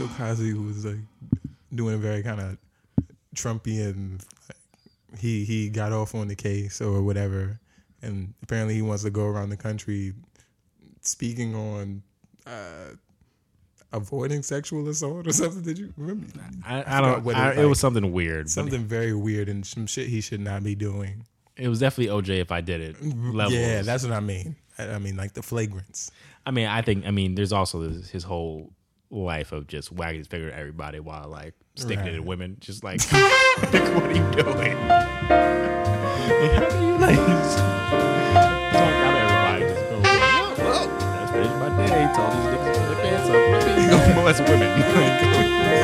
Bill Cosby was like doing a very kind of Trumpian. He he got off on the case or whatever, and apparently he wants to go around the country speaking on uh, avoiding sexual assault or something. Did you remember? I, I forgot don't. what I, it it was something weird. Something very weird and some shit he should not be doing. It was definitely OJ if I did it. Levels. Yeah, that's what I mean. I, I mean, like the flagrants. I mean, I think. I mean, there's also this, his whole life of just wagging his finger at everybody while like sticking it Right. at women. Just like, like, what are you doing? like, how do you like talk out everybody? Just go, well, oh, well, that's finished my day. Told these niggas to put their pants up. Maybe go molest women.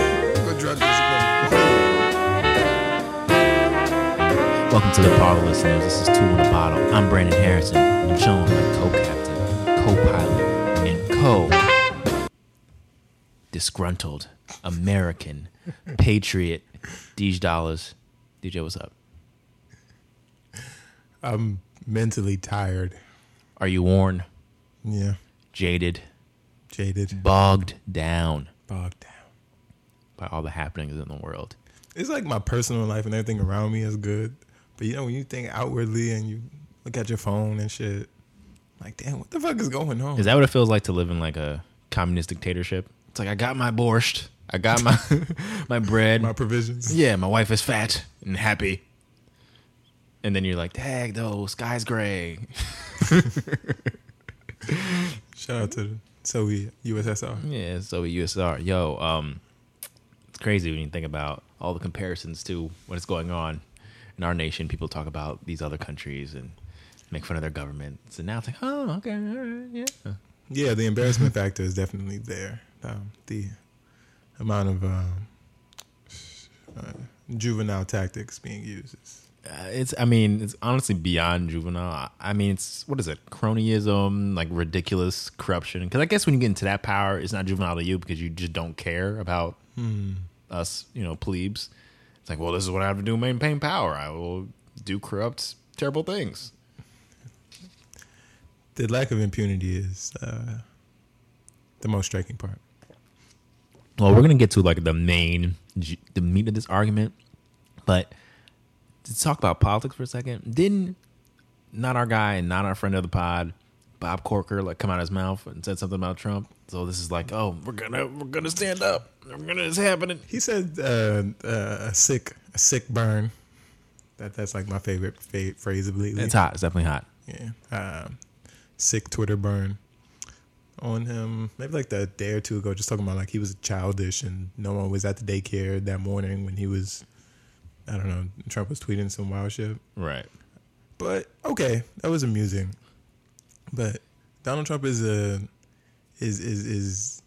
Welcome to the Parlor listeners. This is Two in a Bottle. I'm Brandon Harrison. I'm chilling with my co-captain, co-pilot, and co disgruntled American patriot Deej Dollars. DJ, what's up? I'm mentally tired. Are you worn, Yeah, jaded, jaded, bogged down bogged down. by all the happenings in the world? It's like my personal life and everything around me is good, but you know when you think outwardly and you look at your phone and shit, like damn, what the fuck is going on? Is that what it feels like to live in like a communist dictatorship? It's like I got my borscht, I got my my bread, my provisions? Yeah, my wife is fat and happy. And then you're like, dang, though, sky's gray. Shout out to the Soviet USSR. Yeah, so USSR. Yo, um, it's crazy when you think about all the comparisons to what is going on in our nation. People talk about these other countries and make fun of their governments. And now it's like, oh, okay, all right, yeah. Yeah, the embarrassment factor is definitely there. Um, the amount of um, uh, juvenile tactics being used is Uh, it's, I mean, it's honestly beyond juvenile. I mean, it's, what is it? Cronyism, like ridiculous corruption. Because I guess when you get into that power, it's not juvenile to you because you just don't care about us, you know, plebes. It's like, well, this is what I have to do to maintain power. I will do corrupt, terrible things. the lack of impunity is uh, the most striking part. Well, we're gonna get to like the main, the meat of this argument, but to talk about politics for a second, didn't not our guy and not our friend of the pod, Bob Corker, like come out of his mouth and said something about Trump? So this is like, oh, we're gonna we're gonna stand up. We're gonna it's happening. He said uh, uh, a sick a sick burn. That that's like my favorite fa- phrase of lately. It's hot. It's definitely hot. Yeah. Um, sick Twitter burn on him. Maybe like the day or two ago, just talking about like he was childish and no one was at the daycare that morning when he was, I don't know, Trump was tweeting some wild shit. Right. But okay, that was amusing. But Donald Trump is a is is is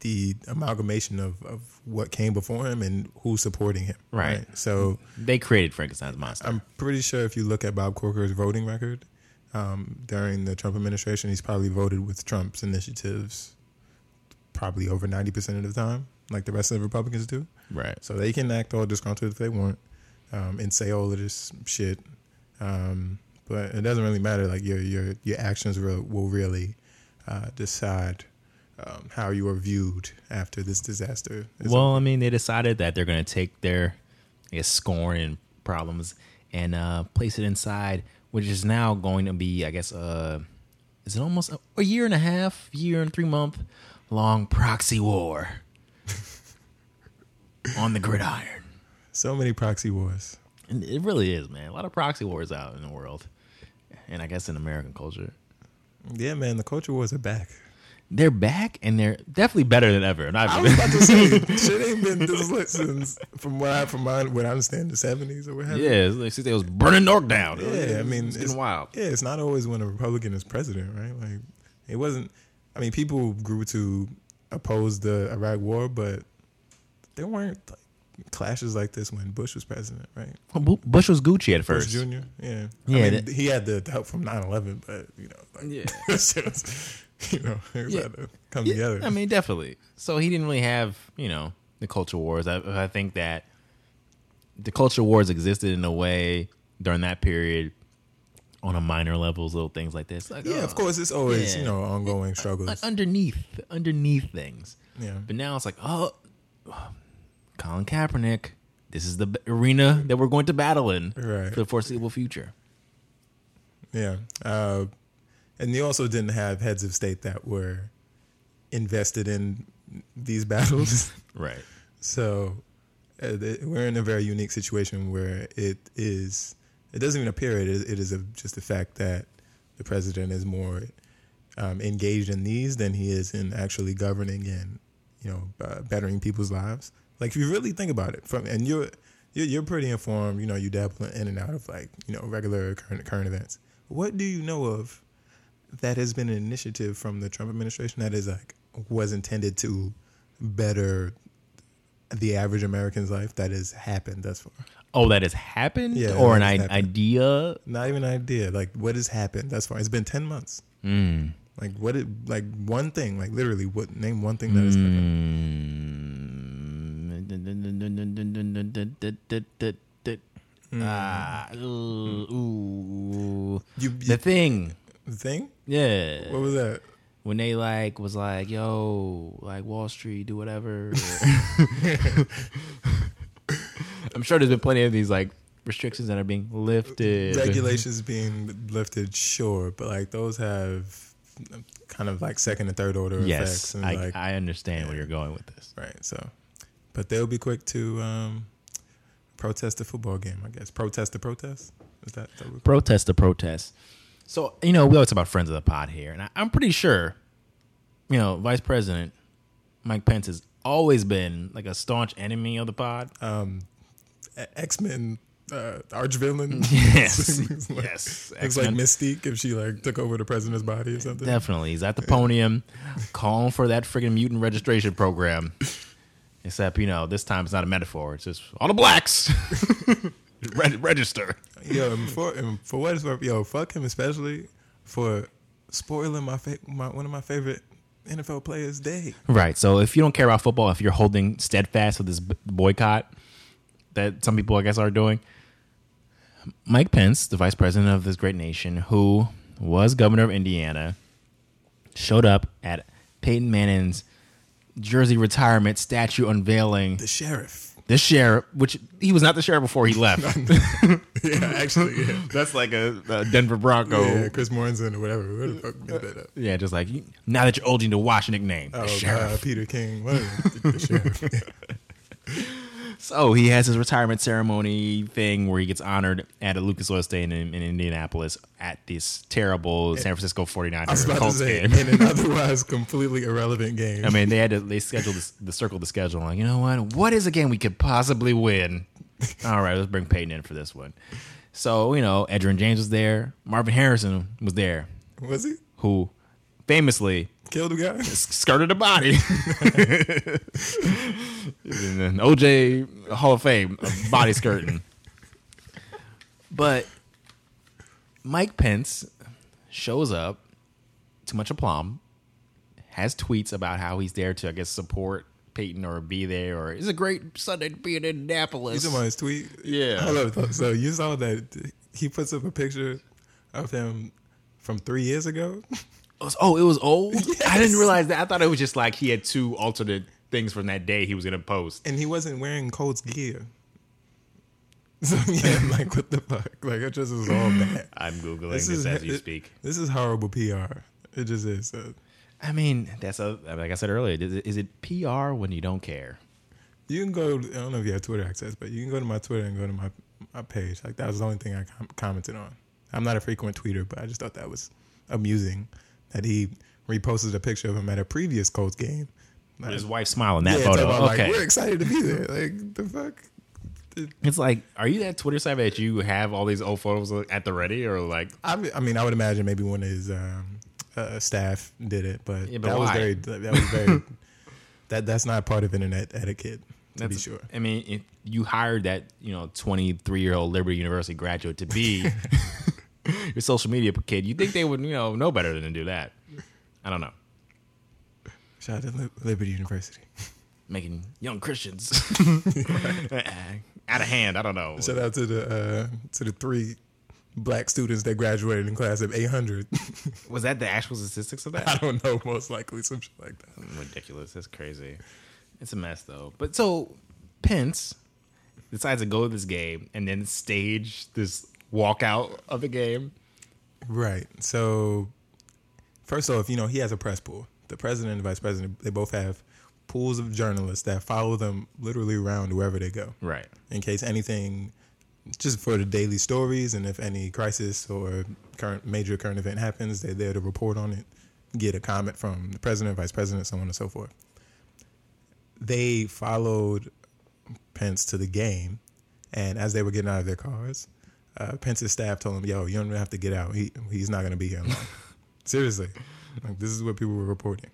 the amalgamation of, of what came before him and who's supporting him. Right. So They created Frankenstein's monster. I'm pretty sure if you look at Bob Corker's voting record um, during the Trump administration, he's probably voted with Trump's initiatives probably over 90% of the time, like the rest of the Republicans do. right. So they can act all disgruntled if they want um, and say all of this shit. Um, but it doesn't really matter. Like your your your actions will, will really uh, decide um, how you are viewed after this disaster. is Well, I mean, they decided that they're going to take their, I guess, scorn and problems and uh, place it inside, which is now going to be, I guess, uh, is it almost a, a year and a half, year and three month long proxy war on the gridiron. so many proxy wars. And it really is, man. A lot of proxy wars out in the world, and I guess in American culture. Yeah, man, the culture wars are back. They're back, and they're definitely better than ever. And I I've was about to say, shit ain't been this lit since from what I from my, what I understand the seventies or what have you. yeah, it's like since they was burning North down. Yeah, I mean, it's wild. Yeah, it's not always when a Republican is president, right? Like, it wasn't. I mean, people grew to oppose the Iraq War, but there weren't like, clashes like this when Bush was president, right? Well, Bush was Gucci at Bush first. Jr. Yeah, Yeah, I mean, that- he had the help from 9-11, but you know, like, Yeah. you know, Yeah. come Yeah, together. I mean, definitely. So he didn't really have, you know, the culture wars. I, I think that the culture wars existed in a way during that period on a minor levels, little things like this. Like, yeah, oh, of course, it's always yeah. you know ongoing struggles. like underneath, underneath things. yeah, But now it's like, oh, Colin Kaepernick. This is the arena that we're going to battle in Right. for the foreseeable future. Yeah. Uh, and you also didn't have heads of state that were invested in these battles. Right. so uh, th- we're in a very unique situation where it is, it doesn't even appear it is, it is a, just the fact that the president is more um, engaged in these than he is in actually governing and, you know, uh, bettering people's lives. Like if you really think about it, from and you're you're, you're pretty informed. You know, you dabble in and out of like you know regular current current events. What do you know of that has been an initiative from the Trump administration that is like was intended to better the average American's life that has happened thus far? Oh, that has happened, Yeah, or an I- idea. Not even an idea. Like what has happened thus far? It's been ten months. Mm. Like what? It, like one thing. Like literally, what? Name one thing that has happened. Mm. Ah, ooh, ooh. You, the thing, the thing? Yeah. What was that? when they like was like, "Yo, like Wall Street, do whatever." I'm sure there's been plenty of these like restrictions that are being lifted. regulations being lifted, sure, but like those have kind of like second and third order Yes, effects, and I, like I understand where you're going with this. right. So, but they'll be quick to um, protest the football game. I guess protest the protest. Is that, is that what- Protest the protest. So you know we always talk about friends of the pod here, and I, I'm pretty sure, you know, Vice President Mike Pence has always been like a staunch enemy of the pod. um, X Men uh, arch villain? Yes, like- yes. It's like Mystique if she like took over the president's body or something. Definitely. He's at the podium calling for that freaking mutant registration program. Except, you know, this time it's not a metaphor. It's just all the blacks Reg- register. Yo, and for and for what it's worth, yo, fuck him especially for spoiling my, fa- my one of my favorite NFL players' day. Right. So if you don't care about football, if you're holding steadfast with this b- boycott that some people, I guess, are doing, Mike Pence, the vice president of this great nation, who was governor of Indiana, showed up at Peyton Manning's jersey retirement statue unveiling. The sheriff. The sheriff, which he was not the sheriff before he left. yeah, actually, yeah. That's like a, a Denver Bronco. Yeah, Chris Mortensen or whatever. Where the fuck made that up? Yeah, just like now that you're old, you need to watch a nickname. The Oh, sheriff. uh, Peter King. What? The sheriff. Yeah. So oh, he has his retirement ceremony thing where he gets honored at a Lucas Oil Stadium in, in Indianapolis at this terrible San Francisco 49ers I was about to Colts say, game. in an otherwise completely irrelevant game. I mean, they had to they scheduled this, the circle the schedule. Like, you know what? What is a game we could possibly win? All right, let's bring Peyton in for this one. So you know, Edgerrin James was there. Marvin Harrison was there, was he who famously killed a guy? skirted a body. and then OJ Hall of Fame body skirting. But Mike Pence shows up too much aplomb, has tweets about how he's there to, I guess, support Peyton or be there, or it's a great Sunday to be in You Indianapolis. talking about his tweet? Yeah. Hold up. So you saw that he puts up a picture of him from three years ago. Oh, it was old. I didn't realize that. I thought it was just like he had two alternate things from that day he was gonna post. and he wasn't wearing Colts gear. So yeah, like what the fuck? Like it just is all bad. I'm googling This this, is- as you it- speak. This is horrible PR. It just is. Uh, I mean, that's a like I said earlier. Is it, is it PR when you don't care? you can go. I don't know if you have Twitter access, but you can go to my Twitter and go to my my page. Like that was the only thing I com- commented on. I'm not a frequent tweeter, but I just thought that was amusing that he reposted a picture of him at a previous Colts game. His wife smiling that yeah, photo. about, okay, like we're excited to be there. Like the fuck. it's like, are you that Twitter site that you have all these old photos at the ready, or like, I, mean- I mean, I would imagine maybe one of his um, uh, staff did it, but, Yeah, but that was why? very that was very that that's not part of internet etiquette to be sure. I mean, you hired that you know 23 year old Liberty University graduate to be your social media kid, you think they would you know know better than to do that? I don't know. Shout out to Liberty University. Making young Christians out of hand. I don't know. Shout out to the uh, to the three black students that graduated in class of 800. Was that the actual statistics of that? I don't know, most likely some shit like that. ridiculous. That's crazy. It's a mess though. But so Pence decides to go to this game and then stage this walkout of the game. Right. So, first off, you know, he has a press pool. The president and vice president, they both have pools of journalists that follow them literally around wherever they go. Right. In case anything, just for the daily stories, and if any crisis or current major current event happens, they're there to report on it, get a comment from the president, vice president, so on and so forth. They followed Pence to the game, and as they were getting out of their cars, uh, Pence's staff told him, "Yo, you don't have to get out. He he's not going to be here long." Seriously, like this is what people were reporting.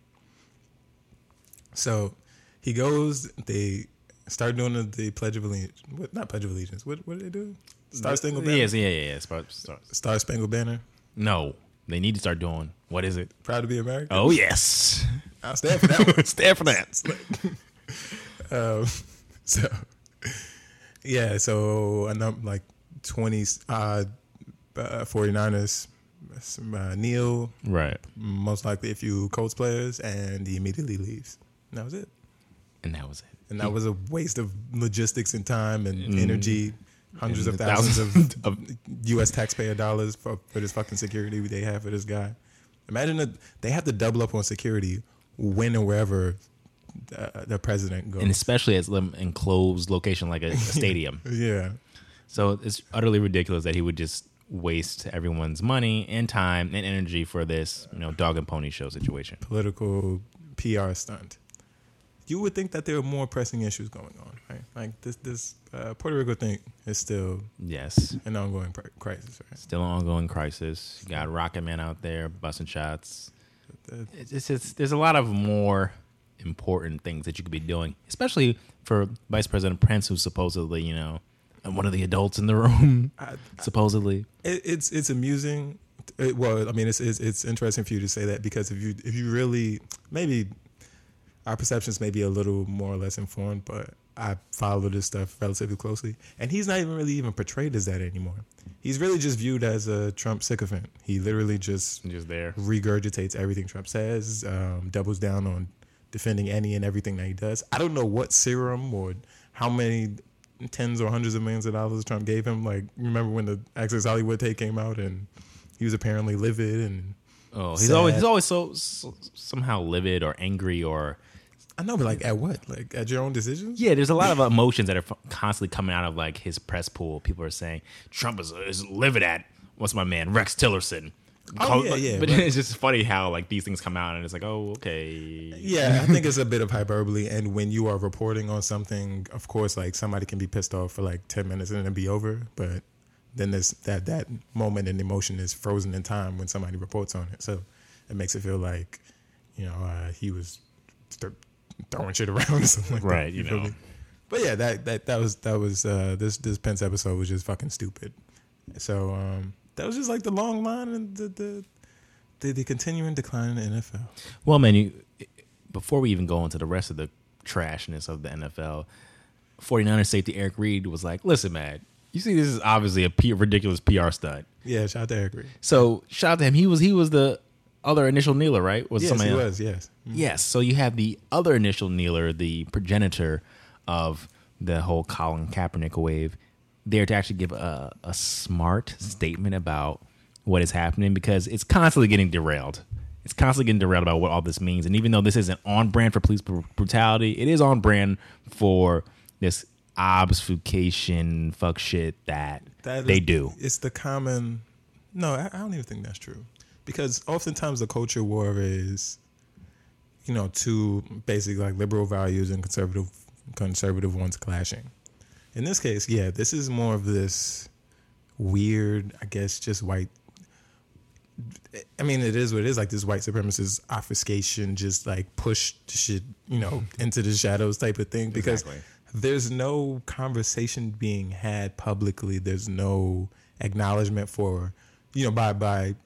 So he goes. They start doing the, the Pledge of Allegiance. What, not Pledge of Allegiance. What what did they do? Star Spangled Banner. Yes, yeah, yeah, yeah. Start, start. Star Spangled Banner. No, they need to start doing. What is it? Proud to be American. Oh yes, I'll stand for that one. stand for that. um, so yeah, so a number like twenty uh, uh 49ers some, uh, Neil Right, most likely a few Colts players and he immediately leaves. And that was it. and that was it. And that was a waste of logistics and time and energy. Hundreds And of thousands thousands of, of U.S. taxpayer dollars for, for this fucking security they have for this guy. Imagine that they have to double up on security when and wherever uh, the president goes. And especially as an enclosed location like a, a stadium. yeah. So it's utterly ridiculous that he would just waste everyone's money and time and energy for this, you know, dog and pony show situation. political PR stunt. You would think that there are more pressing issues going on, right? Like this, this uh, Puerto Rico thing is still Yes. an ongoing pr- crisis, right? Still an ongoing crisis. You got Rocket Man out there busting shots. It's, it's, it's there's a lot of more important things that you could be doing, especially for Vice President Pence, who's supposedly, you know, one of the adults in the room, I- supposedly. it, it's it's amusing. It, well, I mean, it's, it's it's interesting for you to say that because if you if you really maybe our perceptions may be a little more or less informed, but I follow this stuff relatively closely, and he's not even really even portrayed as that anymore. He's really just viewed as a Trump sycophant. He literally just Just there. regurgitates everything Trump says, um, doubles down on defending any and everything that he does. I don't know what serum or how many tens or hundreds of millions of dollars Trump gave him. Like, remember when the Access Hollywood tape came out and he was apparently livid and Oh, he's Sad. always he's always so, so somehow livid or angry or I know, but like at what? Like at your own decisions? yeah. There's a lot of emotions that are constantly coming out of like his press pool. People are saying Trump is, is livid at what's my man Rex Tillerson. Oh, yeah, yeah, But right. it's just funny how like these things come out and it's like, oh, okay. Yeah, I think it's a bit of hyperbole. And when you are reporting on something, of course, like somebody can be pissed off for like ten minutes and then be over. But then there's that that moment and emotion is frozen in time when somebody reports on it. So it makes it feel like, you know, uh, he was th- throwing shit around or something like that. Right, you know. me? But yeah, that that that was that was uh, this this Pence episode was just fucking stupid. So um, that was just like the long line and the the the, the continuing decline in the NFL. Well, man, you, before we even go into the rest of the trashness of the NFL, 49ers safety Eric Reid was like, listen, man, you see, this is obviously a P- ridiculous PR stunt. Yeah, shout out to Eric Reid. So shout out to him. He was he was the other initial kneeler, right? Was Yes, somebody he else? was. Yes. Mm-hmm. Yes. So you have the other initial kneeler, the progenitor of the whole Colin Kaepernick wave, there to actually give a, a smart statement about what is happening because it's constantly getting derailed. It's constantly getting derailed about what all this means. And even though this isn't on brand for police brutality, it is on brand for this obfuscation fuck shit that, That they is- do. It's the common. No, I, I don't even think that's true, because oftentimes the culture war is, you know, two basically like liberal values and conservative conservative ones clashing. In this case, yeah, this is more of this weird, I guess, just white. I mean, it is what it is. Like this white supremacist obfuscation, just like push shit, you know, into the shadows type of thing. Because Exactly. there's no conversation being had publicly. There's no acknowledgement for, you know, by by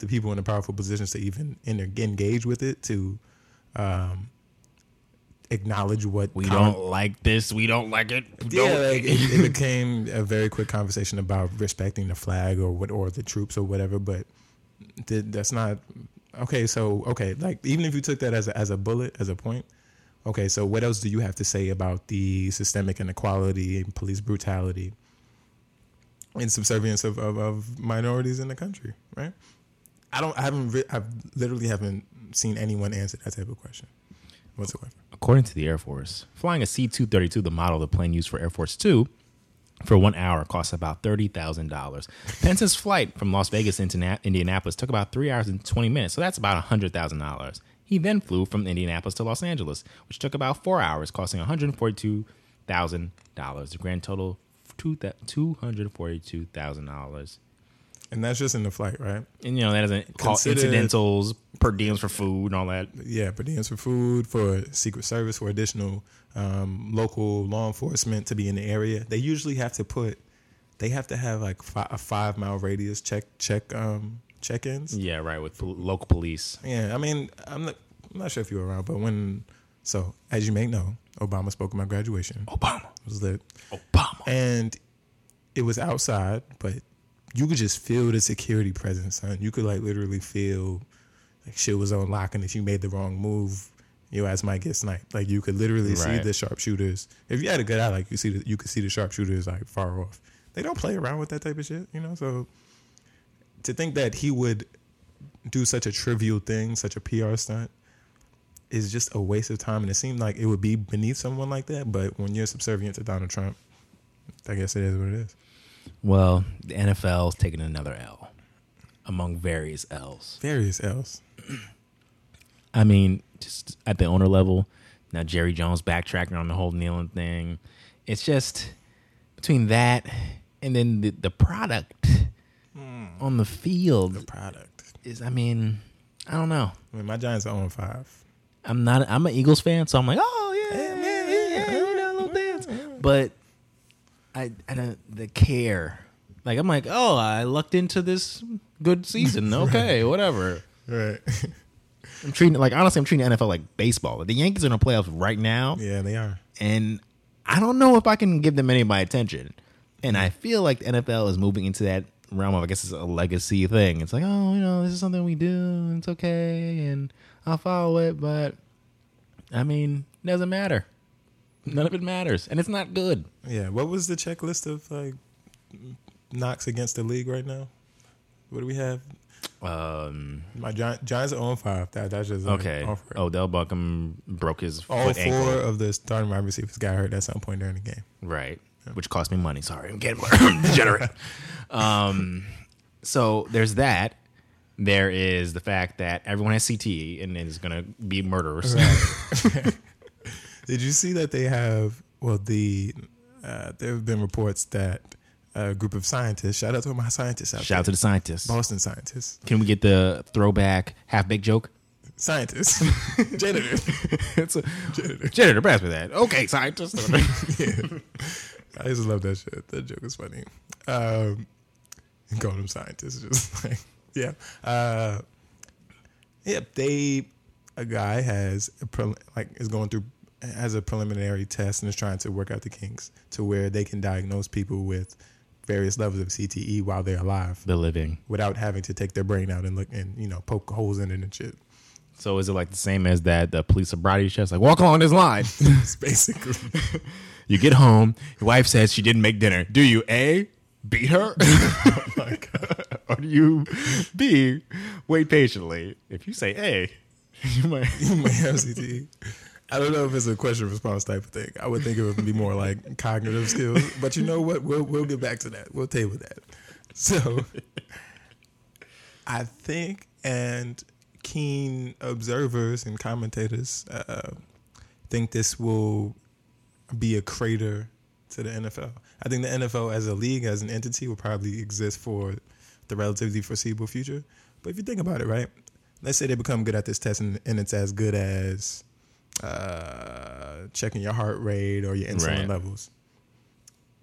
the people in the powerful positions to even engage with it to um, acknowledge what We don't like this. We don't like it. yeah, like, it, it became a very quick conversation about respecting the flag or what or the troops or whatever. But th- that's not okay. So okay, like even if you took that as a, as a bullet as a point, Okay, so what else do you have to say about the systemic inequality and police brutality and subservience of, of, of minorities in the country, right? I don't. I haven't. Re- I literally haven't seen anyone answer that type of question whatsoever. According to the Air Force, flying a C 232, the model the plane used for Air Force Two, for one hour costs about $30,000. Pence's flight from Las Vegas Na- Indianapolis took about three hours and 20 minutes, so that's about $100,000. He then flew from Indianapolis to Los Angeles, which took about four hours, costing $142,000. The grand total, two $242,000. And that's just in the flight, right? And you know that doesn't call Consider- incidentals, per diems for food, and all that. Yeah, per diems for food, for Secret Service, for additional um, local law enforcement to be in the area. They usually have to put, they have to have like fi- a five mile radius check check um, check ins. Yeah, right. With pol- local police. Yeah, I mean, I'm not, I'm not sure if you were around, but when, so as you may know, Obama spoke at my graduation. Obama. It was lit. Obama. And it was outside, but you could just feel the security presence, son. You could like literally feel like shit was on lock, and if you made the wrong move, your ass might get sniped. Like you could literally see the sharpshooters. If you had a good eye, like you see, the, you could see the sharpshooters like far off. They don't play around with that type of shit, you know. So to think that he would do such a trivial thing, such a PR stunt, is just a waste of time. And it seemed like it would be beneath someone like that. But when you're subservient to Donald Trump, I guess it is what it is. Well, the NFL's taking another L among various L's. Various else. I mean, just at the owner level, now Jerry Jones backtracking on the whole kneeling thing. It's just between that and then the, the product hmm. on the field The product. is, I mean, I don't know. I mean, my Giants are on five. I'm not, I'm an Eagles fan, so I'm like, oh, yeah, Yeah, yeah, yeah, yeah, yeah. you know, little dance. But I, I don't, the care. Like, I'm like, oh, I lucked into this good season. Okay, whatever. Right. I'm treating it like honestly, I'm treating the NFL like baseball. The Yankees are in the playoffs right now, yeah, they are. and I don't know if I can give them any of my attention. And I feel like the NFL is moving into that realm of I guess it's a legacy thing. It's like, oh, you know, this is something we do, and it's okay, and I'll follow it, but I mean, it doesn't matter. None of it matters, and it's not good. Yeah. What was the checklist of like knocks against the league right now? What do we have? Um, My Gi- Giants are on five. That that's just okay. Odell Beckham broke his All four ankle. of the starting wide receivers got hurt at some point during the game. Right. Which cost me money. Sorry, I'm getting degenerate. um, so there's that. There is the fact that everyone has CTE and is going to be murderers. Did you see that they have? Well, the uh, there have been reports that a group of scientists. Shout out to my scientists out Shout out to the scientists. Boston scientists. Can we get the throwback half baked joke? Scientists. Janitor. it's a janitor. pass me that. Okay, scientist. yeah. I just love that shit. That joke is funny. Um, call them scientists, just like yeah. Uh, yeah, they a guy has a pre- like is going through has a preliminary test and is trying to work out the kinks to where they can diagnose people with various levels of CTE while they're alive the living. without having to take their brain out and look and you know poke holes in it and shit. So is it like the same as that the police sobriety test? Like walk along this line. Basically you get home. Your wife says she didn't make dinner. Do you a beat her? god. or do you B wait patiently? If you say A, you might. you may have CTE. I don't know if it's a question response type of thing. I would think it would be more like cognitive skills. But you know what? We'll we'll get back to that. We'll table that. So I think and keen observers and commentators uh, think this will be a crater to the NFL. I think the NFL as a league, as an entity, will probably exist for the relatively foreseeable future. But if you think about it, right? Let's say they become good at this test and, and it's as good as uh, checking your heart rate or your insulin Right. levels.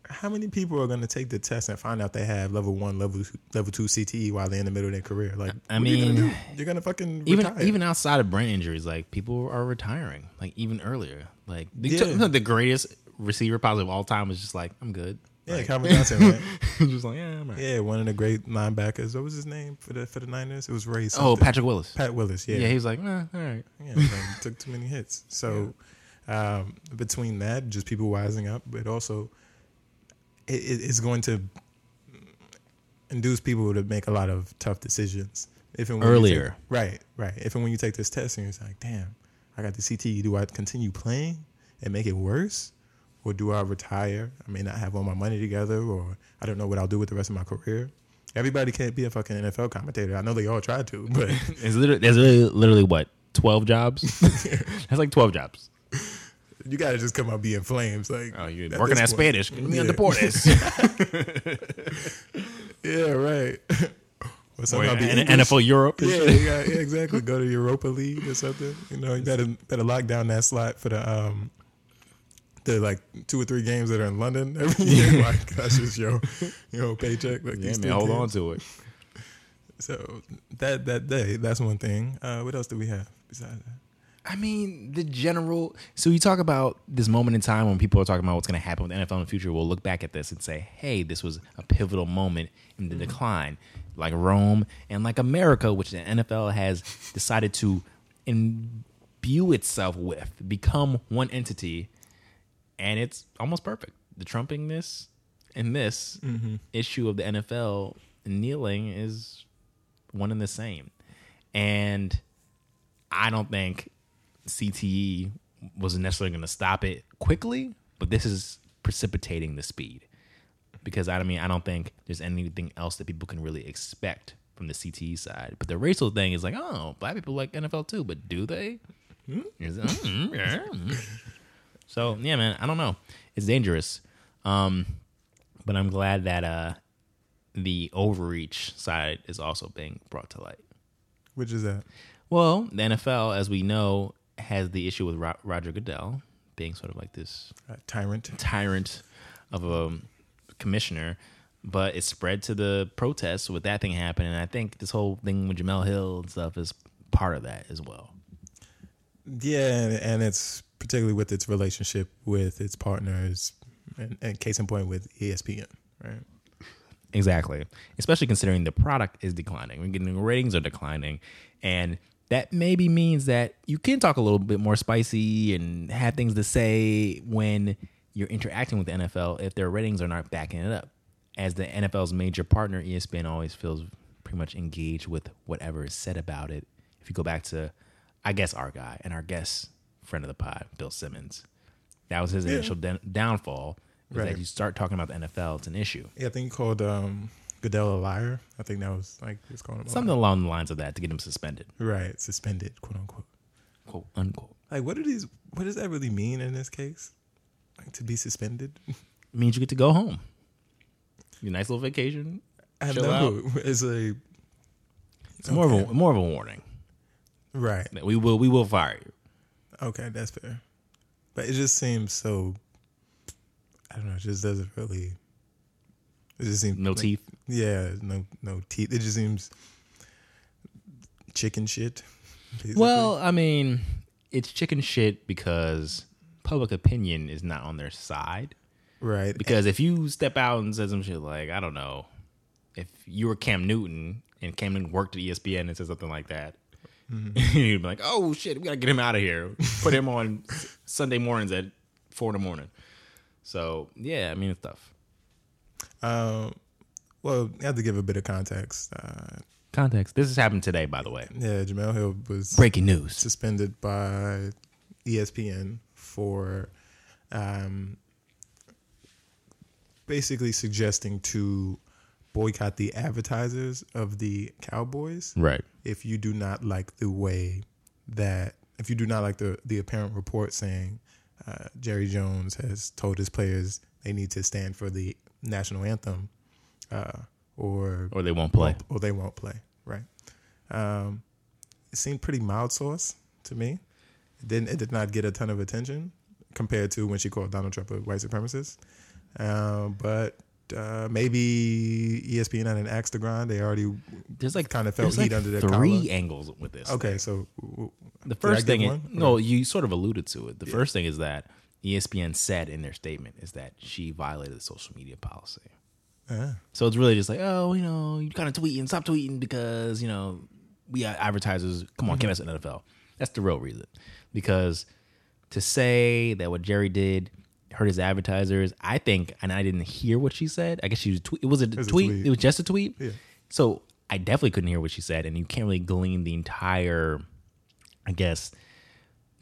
How many people are going to take the test and find out they have level one, level level two CTE while they're in the middle of their career? Like, I are you mean, do? you're gonna fucking Even retire. even outside of brain injuries, like people are retiring, like even earlier. Like the, Yeah. the greatest receiver possibly of all time was just like, I'm good. Yeah, Like, Calvin Johnson, right? just like, yeah, I'm all right. Yeah, one of the great linebackers. What was his name for the for the Niners? It was Ray. Oh. Patrick Willis. Pat Willis. yeah. Yeah, he was like, eh, all right. yeah, like, took too many hits. So um, between that, just people wising up, but also it, it, it's going to induce people to make a lot of tough decisions. If and when Earlier. take- right, right. If and when you take this test and it's like, damn, I got the CTE. Do I continue playing and make it worse, or do I retire? I may not have all my money together, or I don't know what I'll do with the rest of my career. Everybody can't be a fucking NFL commentator. I know they all tried to, but It's literally, there's literally, literally what twelve jobs. That's like twelve jobs. you got to just come out being flames. Like, Oh, you're at working at. Spanish. Me Yeah. Deportes. Yeah, right. or Or somehow be in NFL Europe. and Yeah, shit. yeah, yeah, exactly. Go to Europa League or something. You know, you better better lock down that slot for the um the like two or three games that are in London every year. like that's just your your paycheck. Like Yeah, these man, three hold on to it. So that that day, that's one thing. Uh, what else do we have besides that? I mean, the general. So you talk about this moment in time when people are talking about what's going to happen with the NFL in the future. We'll look back at this and say, "Hey, this was a pivotal moment in the decline." Like Rome and like America, which the NFL has decided to imbue itself with, become one entity, and it's almost perfect. The Trumpingness in this mm-hmm. issue of the NFL kneeling is one and the same, and I don't think CTE was necessarily going to stop it quickly, but this is precipitating the speed because I mean I don't think there's anything else that people can really expect from the CTE side. But the racial thing is like, oh, black people like NFL too, but do they? Hmm? Is mm, yeah. Mm. So yeah, man, I don't know. It's dangerous, um, but I'm glad that uh, the overreach side is also being brought to light. Which is that? Well, the NFL, as we know, has the issue with Ro- Roger Goodell being sort of like this Uh, tyrant. tyrant of a commissioner, but it spread to the protests with that thing happening. And I think this whole thing with Jemele Hill and stuff is part of that as well. Yeah, and, and it's particularly with its relationship with its partners, and, and case in point with ESPN, right? Exactly. Especially considering the product is declining. We're getting ratings are declining. And that maybe means that you can talk a little bit more spicy and have things to say when you're interacting with the NFL if their ratings are not backing it up. As the NFL's major partner, ESPN always feels pretty much engaged with whatever is said about it. If you go back to, I guess, our guy and our guest friend of the pod, Bill Simmons, that was his initial down- downfall. Is Right. that you start talking about the NFL, it's an issue. Yeah, I think he called um, Goodell a liar. I think that was like was calling him a Something along the lines of that to get him suspended, right, suspended, quote unquote. quote unquote. Like, what do these? What does that really mean in this case? Like to be suspended? means you get to go home. Your nice little vacation. I know it's a It's more of a more of a warning right. we will we will fire you. Okay, that's fair. But it just seems so. I don't know. It just doesn't really. It just seems No like- teeth. Yeah, no, no teeth. It just seems chicken shit. basically. Well, I mean, it's chicken shit because public opinion is not on their side. right. Because if you step out and say some shit like, I don't know, if you were Cam Newton and Cam Newton worked at ESPN and said something like that, you'd be like, oh shit, we gotta get him out of here. Put him on Sunday mornings at four in the morning. So yeah, I mean it's tough. Um, well, you have to give a bit of context. Uh, Context. This has happened today, by the way. yeah, Jemele Hill was Breaking news. suspended by ESPN for um, basically suggesting to boycott the advertisers of the Cowboys Right. if you do not like the way that if you do not like the the apparent report saying uh, Jerry Jones has told his players they need to stand for the national anthem uh, or Or they won't play. or they won't play. Right. Um, it seemed pretty mild sauce to me. It didn't it did not get a ton of attention compared to when she called Donald Trump a white supremacist. Um, but uh, maybe ESPN had an axe to grind. They already There's like kind of felt heat like under their three collar. angles with this. Okay, so w- The first thing, is, no, you sort of alluded to it. The first thing is that ESPN said in their statement is that she violated the social media policy. uh, So it's really just like, oh, you know, you kind of tweeting, stop tweeting because you know we are advertisers. Come on, give us an NFL. That's the real reason. Because to say that what Jerry did hurt his advertisers, I think, and I didn't hear what she said. I guess she was tweet. It was a, was a tweet. tweet. It was just a tweet. Yeah. So I definitely couldn't hear what she said, and you can't really glean the entire, I guess,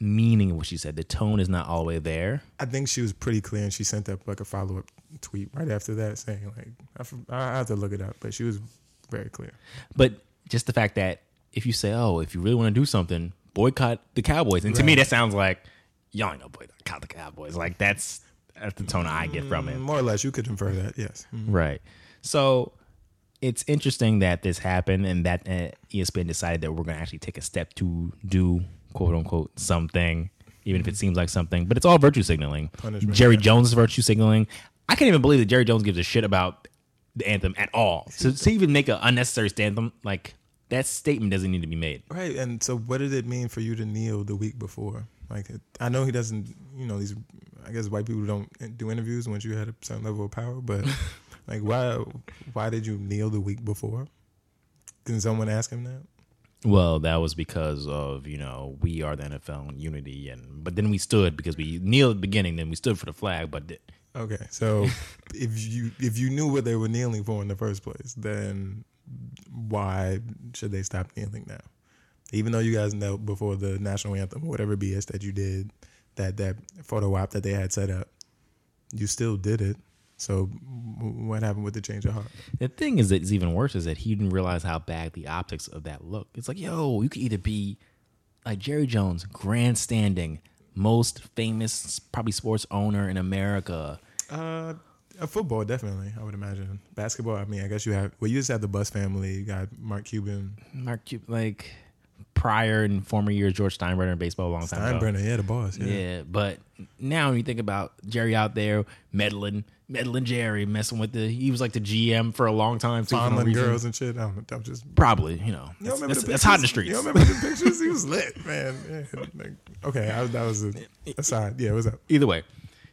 meaning of what she said. The tone is not all the way there. I think she was pretty clear, and she sent up like a follow up tweet right after that saying like I, have to look it up, but she was very clear. But just the fact that if you say, "Oh, if you really want to do something, boycott the Cowboys," and to me that sounds like y'all ain't no boycott the Cowboys. Like that's that's the tone I get from it. More or less, you could infer that. Yes. Mm. Right. So it's interesting that this happened and that uh, ESPN decided that we're going to actually take a step to do quote unquote something, even if it seems like something. But it's all virtue signaling. Punishment, Jerry yeah. Jones is virtue signaling. I can't even believe that Jerry Jones gives a shit about the anthem at all. So to even make an unnecessary anthem, like that statement doesn't need to be made. Right. And so, what did it mean for you to kneel the week before? Like, I know he doesn't. You know, these. I guess white people don't do interviews once you had a certain level of power, but like, why? Why did you kneel the week before? Can someone ask him that? Well, that was because of you know we are the NFL and unity, and but then we stood because we kneeled at the beginning, then we stood for the flag, but th- Okay, so if you if you knew what they were kneeling for in the first place, then why should they stop kneeling now? Even though you guys knelt before the national anthem, or whatever BS that you did, that that photo op that they had set up, you still did it. So what happened with the change of heart? The thing is it's even worse is that he didn't realize how bad the optics of that look. It's like, yo, you could either be like Jerry Jones, grandstanding, most famous probably sports owner in America. Uh, uh, football definitely, I would imagine. Basketball, I mean, I guess you have. Well, you just have the Buss family. You got Mark Cuban, Mark Cuban, like prior and former years, George Steinbrenner in baseball a long time ago. Steinbrenner, yeah, the boss. Yeah. Yeah, but now when you think about Jerry out there meddling, meddling Jerry, messing with the, he was like the GM for a long time. too, Fondling girls and shit. I don't know. I'm just Probably, you know, You that's, that's, that's hot in the streets. You don't remember the pictures? He was lit, man. Yeah, like, okay, I, that was a aside. Yeah, what's up? Either way,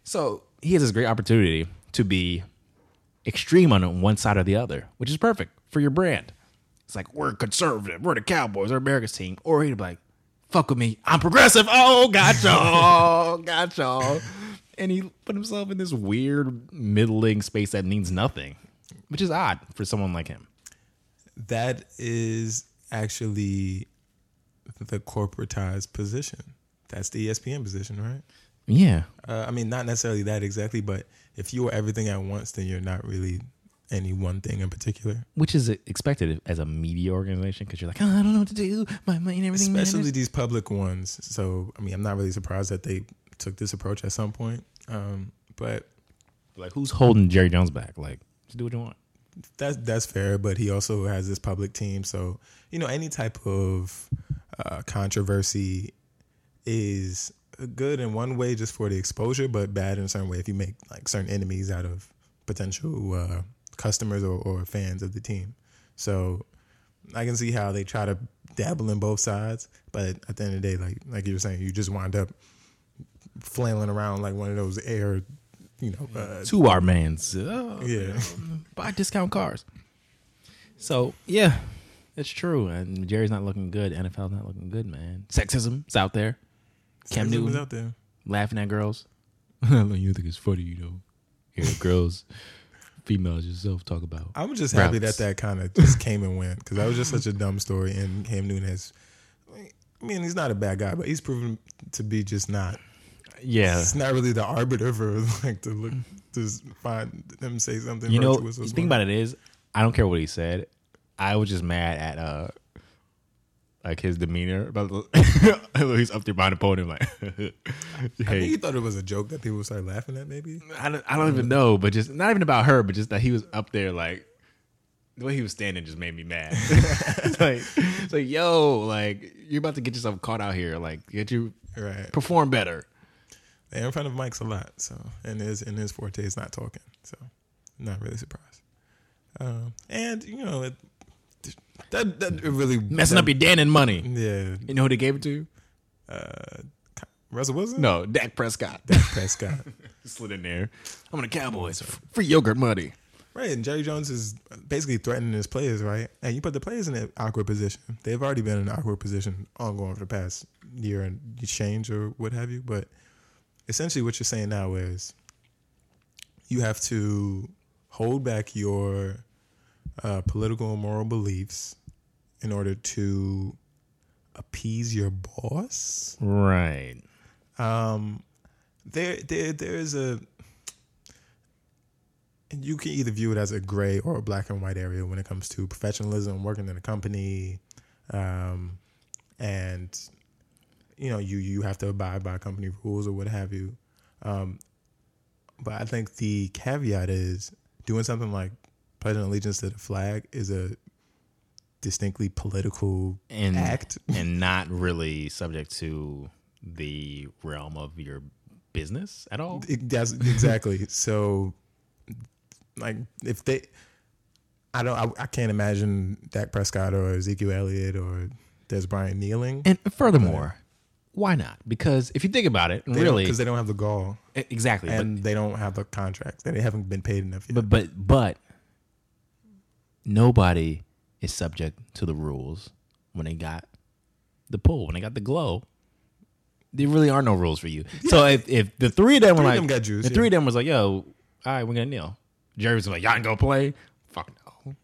so he has this great opportunity to be extreme on one side or the other, which is perfect for your brand. It's like we're conservative, we're the Cowboys, we're America's team, or he'd be like, "Fuck with me, I'm progressive." Oh, got y'all, got y'all, and he put himself in this weird middling space that means nothing, which is odd for someone like him. That is actually the corporatized position. That's the ESPN position, right? Yeah, Uh, I mean, not necessarily that exactly, but if you are everything at once, then you're not really any one thing in particular. which is expected as a media organization because you're like, oh, I don't know what to do, my money and everything. Especially matters." these public ones. So, I mean, I'm not really surprised that they took this approach at some point. Um, but Like, who's holding Jerry Jones back? Like, just do what you want. that's that's fair, but he also has this public team, so you know any type of uh, controversy is good in one way just for the exposure, but bad in a certain way if you make like certain enemies out of potential uh, customers or, or fans of the team. So I can see how they try to dabble in both sides, but at the end of the day, like like you were saying, you just wind up flailing around like one of those air, you know, uh, To our mans, oh, yeah. buy discount cars. So yeah, it's true. And Jerry's not looking good. NFL's not looking good, man. Sexism is out there. Cam Sexism is Newton out there. laughing at girls. you think it's funny, you know? Hear girls, females yourself talk about. I'm just happy that that kind of just came and went because that was just such a dumb story. And Cam Newton has, I mean, he's not a bad guy, but he's proven to be just not. Yeah, It's not really the arbiter for like to look to find them say something. you know, the thing about it is, I don't care what he said. I was just mad at uh, like his demeanor about he's up there behind the podium like, I think he thought it was a joke that people started laughing at. Maybe I don't, I don't even know, but just not even about her, but just that he was up there like the way he was standing just made me mad. it's like, it's like, yo, like you're about to get yourself caught out here. Like, get you right. perform better. They're in front of mics a lot, so and his and his forte is not talking, so not really surprised. Um, and you know it, that that really Messing that, up your Dannon money. yeah. You know who they gave it to? Uh, Russell Wilson, No, Dak Prescott. Dak Prescott. Slid in there. I'm on the Cowboys. Free yogurt money. Right, and Jerry Jones is basically threatening his players, right? And you put the players in an awkward position. They've already been in an awkward position ongoing for the past your change or what have you. But essentially, what you're saying now is you have to hold back your uh, political and moral beliefs in order to appease your boss. Right. Um, there, there, there is a. And you can either view it as a gray or a black and white area when it comes to professionalism, working in a company, um, and you know you you have to abide by company rules or what have you. Um, but I think the caveat is doing something like pledging allegiance to the flag is a distinctly political And act. and not really subject to the realm of your business at all. It- That's exactly. so, like, if they, I don't, I, I can't imagine Dak Prescott or Ezekiel Elliott or Dez Bryant kneeling. And furthermore, why not? Because if you think about it, really, because they don't have the gall e- exactly. But and they don't have the contracts. They haven't been paid enough yet. But but but nobody is subject to the rules when they got the pull, when they got the glow. There really are no rules for you. So if, if the three of them were Three of like, them got juice, the yeah. three of them was like, yo, all right, we're gonna kneel. Jerry's like, y'all can go play. Fuck no.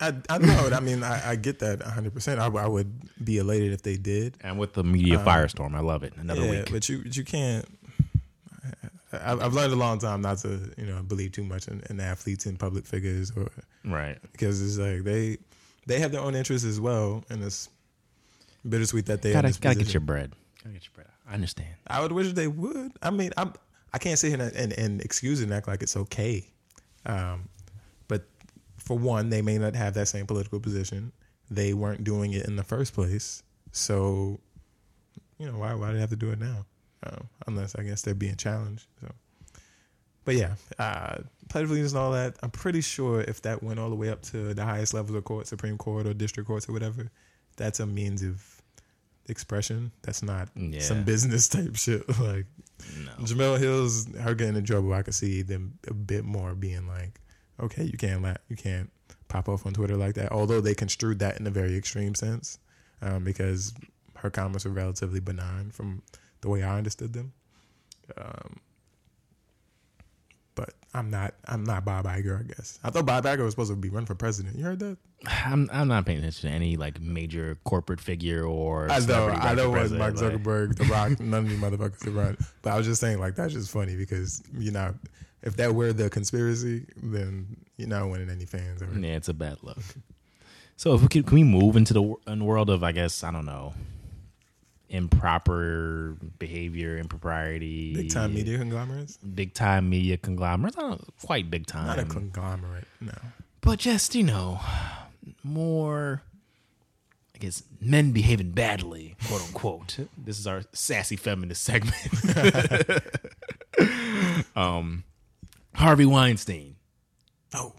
I, I know. I mean, I, I get that 100. percent I, I would be elated if they did. And with the media um, firestorm, I love it. Another yeah, week. but you but you can't. I, I've learned a long time not to you know believe too much in, in athletes and public figures or Right. because it's like they they have their own interests as well, and it's bittersweet that they Gotta gotta get your bread. Gotta get your bread. I understand. I would wish they would. I mean, I'm I can't sit here and, and, and excuse it and act like it's okay, um, but for one, they may not have that same political position. They weren't doing it in the first place, so you know why why do they have to do it now? Um, unless I guess they're being challenged. So, but yeah, uh, pledge allegiance and all that. I'm pretty sure if that went all the way up to the highest levels of court, Supreme Court or district courts or whatever, that's a means of expression. That's not Yeah. some business type shit. like No. Jemele Hill's, her getting in trouble. I could see them a bit more being like, okay, you can't la- you can't pop off on Twitter like that. Although they construed that in a very extreme sense, um, because her comments were relatively benign from the way I understood them. Um, but I'm not I'm not Bob Iger. I guess I thought Bob Iger was supposed to be running for president. You heard that? I'm I'm not paying attention to any like major corporate figure or I know, I know what Mark president, like- Zuckerberg, The Rock, none of you motherfuckers to run. But I was just saying, like, that's just funny because you know, if that were the conspiracy, then you're not winning any fans. Or, Yeah, it's a bad look. So if we can, can we move into the in the world of I guess I don't know improper behavior, impropriety, Big time media conglomerates, big time media conglomerates. Don't quite big time, not a conglomerate. No, but just you know more. I guess men behaving badly, quote unquote. this is our sassy feminist segment. um, Harvey Weinstein. oh,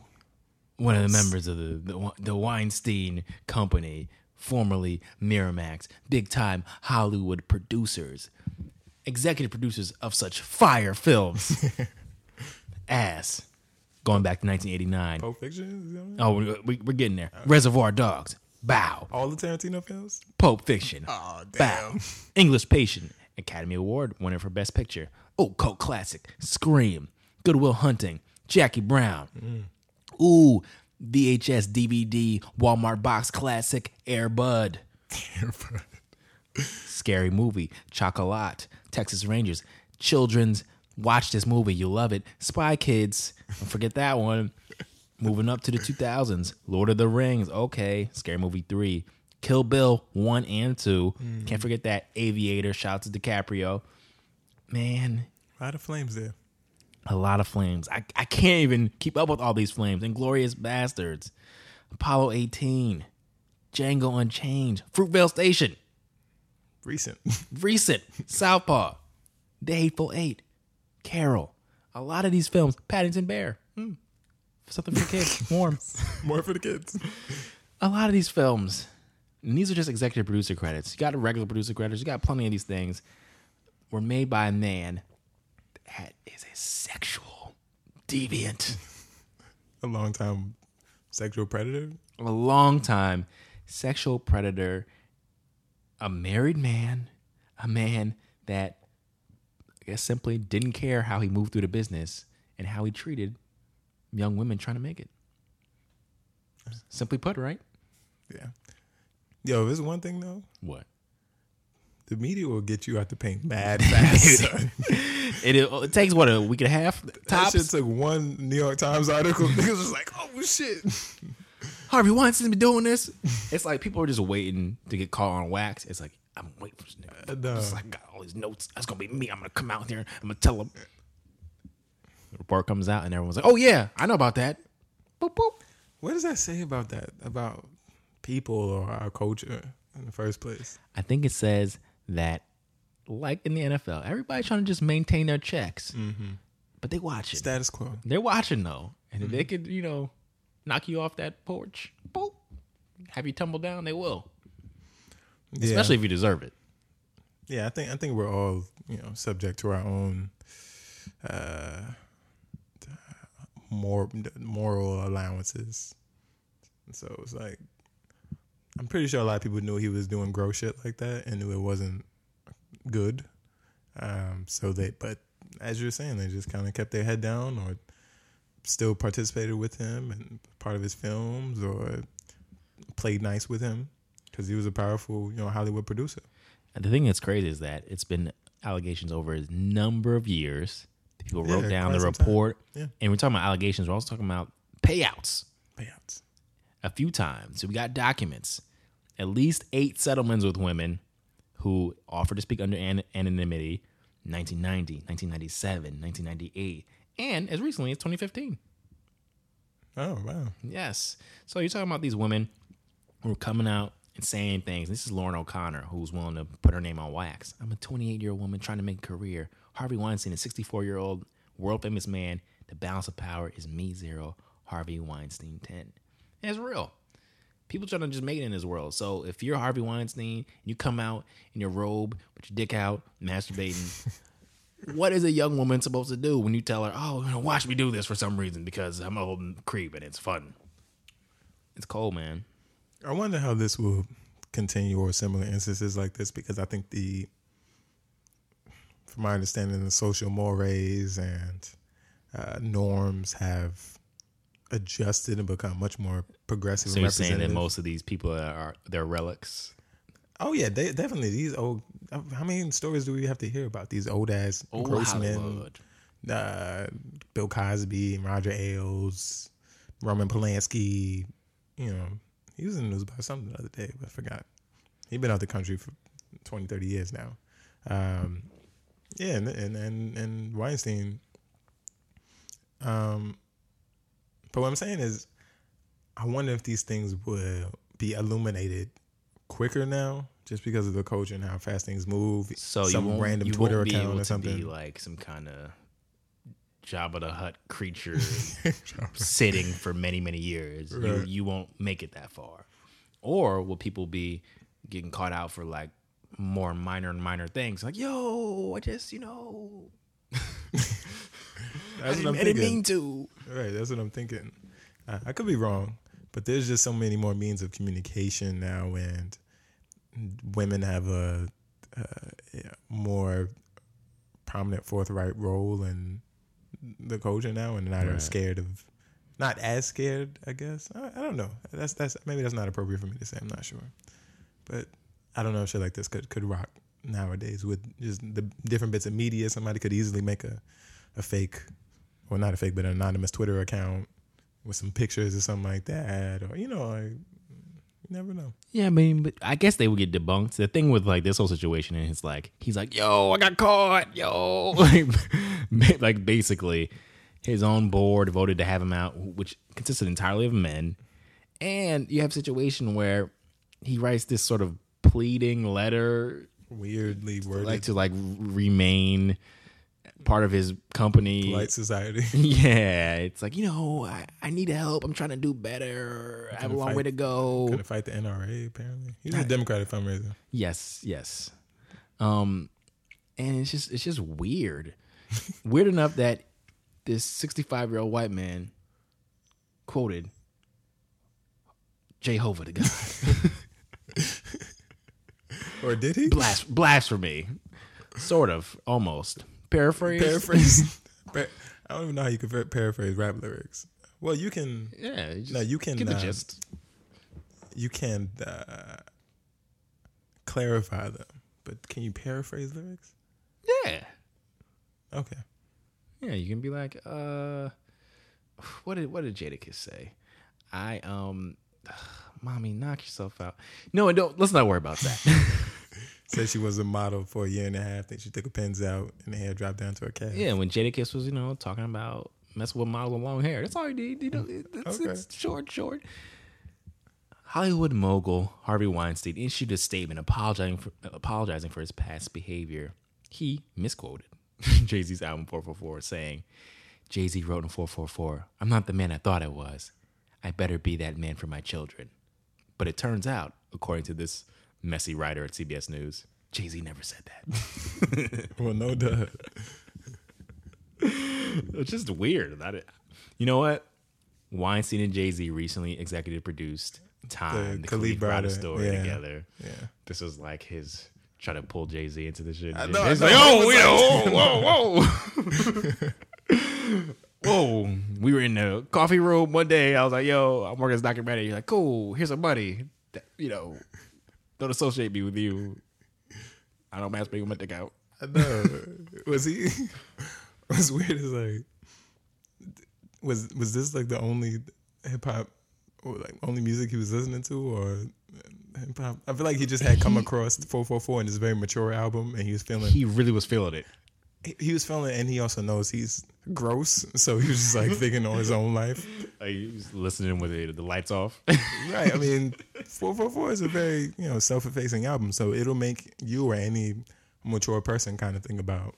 one of the members of the, the the Weinstein Company, formerly Miramax, big time Hollywood producers, executive producers of such fire films as going back to 1989. Pulp Fiction. Is that what- Oh, we, we're getting there. Reservoir Dogs, Bow, All the Tarantino films. Pulp Fiction, Oh Bow, damn! English Patient, Academy Award winner for Best Picture. Oh, cult classic, Scream, Good Will Hunting, Jackie Brown. Mm. Ooh, VHS, DVD, Walmart box classic, Air Bud. Scary movie, Chocolat, Texas Rangers, Children's. Watch this movie, you'll love it. Spy Kids, don't forget that one. Moving up to the 2000s, Lord of the Rings, okay. Scary Movie 3, Kill Bill 1 and 2. Mm. Can't forget that. Aviator, shout out to DiCaprio. Man, A lot of flames there. A lot of flames. I, I can't even keep up with all these flames. Inglourious Basterds, Apollo 18, Django Unchained, Fruitvale Station, Recent. recent, Southpaw, The Hateful Eight, Carol. A lot of these films, Paddington Bear, hmm, something for the kids, warm. More for the kids. A lot of these films, and these are just executive producer credits. You got a regular producer credits. You got plenty of these things. Were made by a man that is a sexual deviant. A long time sexual predator. a long time sexual predator, a married man a man that I guess simply didn't care how he moved through the business and how he treated young women trying to make it. Simply put, right? Yeah. Yo, there's one thing though. What? The media will get you out the paint mad fast. It, it takes what a week and a half That tops. shit took one New York Times article. Niggas was like, oh shit. Harvey Weinstein's been doing this. It's like people are just waiting to get caught on wax. It's like I'm waiting for this nigga. Uh, no. It's like I got all these notes. That's gonna be me. I'm gonna come out there. I'm gonna tell them. The report comes out and everyone's like, "Oh yeah, I know about that." Boop boop. What does that say about that? About people or our culture in the first place? I think it says that, like in the NFL, everybody's trying to just maintain their checks, but they watch it. Status quo. They're watching though, and if they could, you know, knock you off that porch, boop, have you tumble down, they will. Yeah. Especially if you deserve it. Yeah, I think I think we're all you know subject to our own uh, more moral allowances. So it's like I'm pretty sure a lot of people knew he was doing gross shit like that and knew it wasn't good. Um, so they, but as you're saying, they just kind of kept their head down or still participated with him and part of his films or played nice with him because he was a powerful, you know, Hollywood producer. And the thing that's crazy is that it's been allegations over a number of years. People Yeah, wrote down the quite some time. report, Yeah. and we're talking about allegations. We're also talking about payouts Payouts. A few times. We got documents, at least eight settlements with women who offered to speak under an- anonymity. 1990, 1997, 1998, and as recently as 2015. Oh wow. Yes. So you're talking about these women who are coming out and saying things. This is Lauren O'Connor, who's willing to put her name on wax. I'm a 28 year old woman trying to make a career. Harvey Weinstein, a 64 year old world famous man. The balance of power is me zero, Harvey Weinstein 10. And it's real. People trying to just make it in this world. So if you're Harvey Weinstein, and you come out in your robe with your dick out, masturbating. what is a young woman supposed to do when you tell her, "Oh, you know, watch me do this for some reason because I'm a creep and it's fun"? It's cold, man. I wonder how this will continue or similar instances like this because I think the, from my understanding, the social mores and uh, norms have adjusted and become much more progressive. So you're saying that most of these people are they're relics. Oh yeah, they, definitely these old. How many stories do we have to hear about these old ass Old Grossman, Hollywood. uh, Bill Cosby, Roger Ailes, Roman Polanski. You know, he was in the news about something the other day, but I forgot. He's been out the country for 20, 30 years now. Um, yeah, and, and and and Weinstein. Um, but what I'm saying is, I wonder if these things will be illuminated quicker now, just because of the culture and how fast things move. So some random Twitter account able or to something. be like some kind of Jabba the Hutt creature sitting for many many years. You, you won't make it that far. Or will people be getting caught out for like more minor and minor things? Like, yo, I just you know, I That's didn't, what I'm didn't thinking. mean to. Right, that's what I'm thinking. I, I could be wrong, but there's just so many more means of communication now, and women have a, a yeah, more prominent, forthright role in the culture now, and not Right. as scared of, not as scared, I guess. I, I don't know. That's that's maybe that's not appropriate for me to say. I'm not sure, but I don't know if shit like this could could rock nowadays with just the different bits of media. Somebody could easily make a a fake, well, not a fake, but an anonymous Twitter account with some pictures or something like that, or you know, like, you never know. Yeah, I mean, but I guess they would get debunked. The thing with like this whole situation is like he's like, "Yo, I got caught, yo," like, like basically, his own board voted to have him out, which consisted entirely of men, and you have a situation where he writes this sort of pleading letter, Weirdly worded, like to like remain part of his company. polite society. Yeah, it's like you know, I, I need help. I'm trying to do better. I have a long fight- way to go. Gonna fight the NRA. Apparently, he's a Democratic fundraiser. Yes, yes. Um, and it's just it's just weird, weird enough that this 65 year old white man quoted Jehovah to God. or did he? Blas- blasphemy, sort of, almost. Paraphrase. Paraphrase. Par- I don't even know how you can par- paraphrase rap lyrics. Well, you can. Yeah. just No, you can. Get the uh, gist. You can uh, clarify them, but can you paraphrase lyrics? Yeah. Okay. Yeah, you can be like, uh, what did what did Jadakiss say? I um, mommy, knock yourself out. No, don't. Let's not worry about that. Said she was a model for a year and a half. Then she took her pins out and the hair dropped down to her calf. yeah, when Jadakiss was, you know, talking about messing with models with long hair. That's all you need. You know, mm. it's, Okay. it's short, short. Hollywood mogul Harvey Weinstein issued a statement apologizing for apologizing for his past behavior. He misquoted Jay Z's album 444, saying, Jay Z wrote in 444, I'm not the man I thought I was. I better be that man for my children. But it turns out, according to this messy writer at CBS News, Jay Z never said that. Well, no duh. It's just weird. That it, you know what? Weinstein and Jay Z recently executive produced Time, the, The Kalief Kalief Browder story yeah. together. Yeah. This was like his try to pull Jay Z into the shit. I know, oh, like, oh, It you was know, whoa, whoa, whoa. We were in the coffee room one day. I was like, yo, I'm working this documentary. You're like, cool, here's some money. That, you know, don't associate me with you. I don't masturbate with my dick out. I know. was he? What's weird is like, was was this like the only hip hop or like only music he was listening to or hip hop? I feel like he just had come across four four four in this very mature album, and he was feeling He really was feeling it. he, he was feeling, it, and he also knows he's gross, so he was just like thinking on his own life. Like, he was listening with the, the lights off. Right. I mean, 444 is a very, you know, self effacing album. So it'll make you or any mature person kind of think about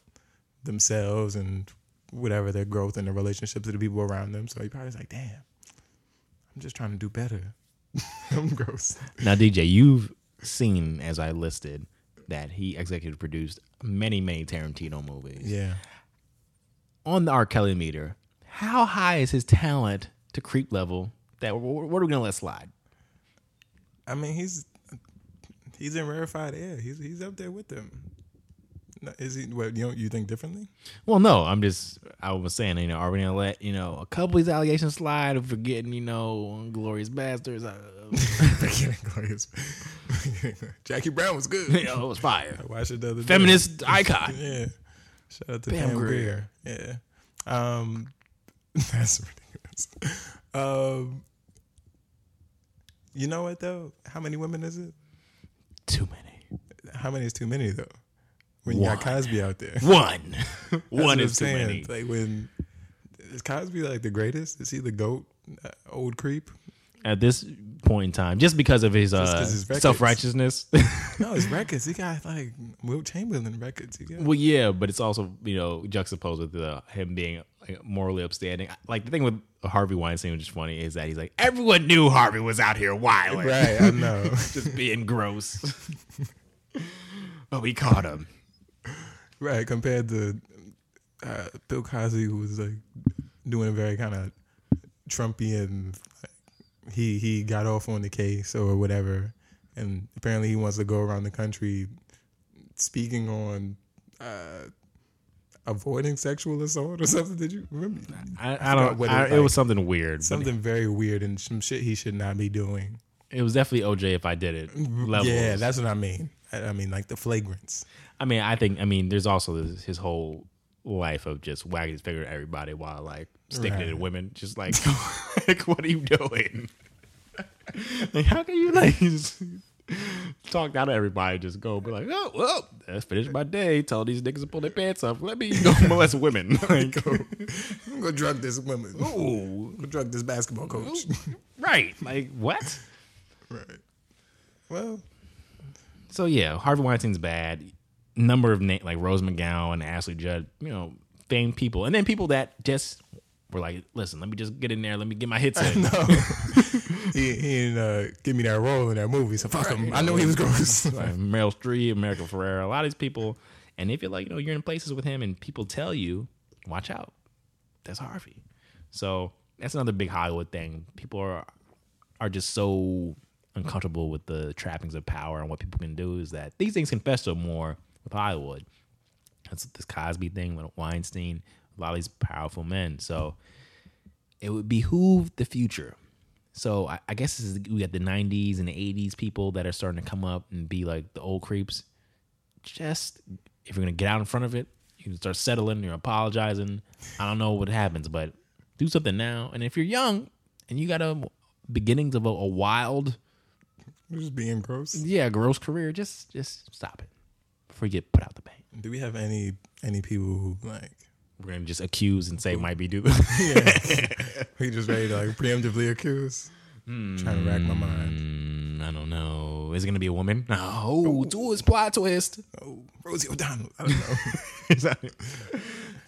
themselves and whatever their growth and the relationships of the people around them. So he probably was like, damn, I'm just trying to do better. I'm gross. Now, DJ, you've seen, as I listed, that he executive produced many, many Tarantino movies. Yeah. On the R. Kelly meter, how high is his talent to creep level that what are we to let slide? I mean, he's he's in rarefied air. He's he's up there with them. Is he? What you don't you think differently? Well, no, I'm just, I was saying, you know, are we to let, you know, a couple of these allegations slide if we're you know, glorious bastards? Uh, Glorious. Jackie Brown was good. you know, it was fire. Watched it the other day. Feminist icon. Yeah. Shout out to Pam Pam, Grier. Grier. Yeah. Um, that's ridiculous. Um, you know what though? How many women is it? Too many. How many is too many though? When you got Cosby out there. One. One is too saying. many. Like when is Cosby like the greatest? Is he the goat? Uh, old creep? At this point in time, just because of his, uh, 'cause his records. self righteousness. No, his records. He got like Wilt Chamberlain records. He got Well, yeah, but it's also you know juxtaposed with uh, him being like, morally upstanding. Like the thing with Harvey Weinstein, which is funny, is that he's like everyone knew Harvey was out here wilding, right. I know. just being gross. but we caught him. Right, compared to uh, Bill Cosby, who was like doing a very kind of Trumpian. Like, he he got off on the case or whatever, and apparently he wants to go around the country speaking on uh, avoiding sexual assault or something. Did you remember? I, I don't. what I, it it was something weird. but Something very weird and some shit he should not be doing. It was definitely OJ if I did it. Levels. Yeah, that's what I mean. I, mean, like the flagrants. I mean, I think. I mean, there's also this, his whole life of just wagging his finger at everybody while like sticking it Right. at women. Just like, like, what are you doing? like, how can you like talk down to everybody? Just go, be like, oh well, that's finished my day. Tell these niggas to pull their pants up. Let me go molest women. Like, I'm gonna drug this woman. ooh, Go drug this basketball coach. right? Like what? right. Well, So yeah, Harvey Weinstein's bad. Number of na- like Rose McGowan, and Ashley Judd, you know, famed people, and then people that just were like, "Listen, let me just get in there. Let me get my hits in." no, he he didn't uh, give me that role in that movie, so fuck him. I know he was gross. Like Meryl Streep, America Ferrera, a lot of these people, and if you're like, you know, you're in places with him, and people tell you, "Watch out, that's Harvey." So that's another big Hollywood thing. People are are just so uncomfortable with the trappings of power and what people can do is that these things can fester more with Hollywood. That's this Cosby thing with Weinstein, a lot of these powerful men. So it would behoove the future. So I, I guess this is, we got the '90s and the '80s people that are starting to come up and be like the old creeps. Just if you're gonna get out in front of it, you can start settling. You're apologizing. I don't know what happens, but do something now. And if you're young and you got a beginnings of a, a wild, Just being gross. yeah, gross career, just just stop it before you get put out the bank. Do we have any any people who like We're gonna just accuse and say might be do. yeah. we just ready to like preemptively accuse? Trying to rack my mind. Mm, I don't know. Is it gonna be a woman? No, twist, plot twist. Oh, Rosie O'Donnell. I don't know.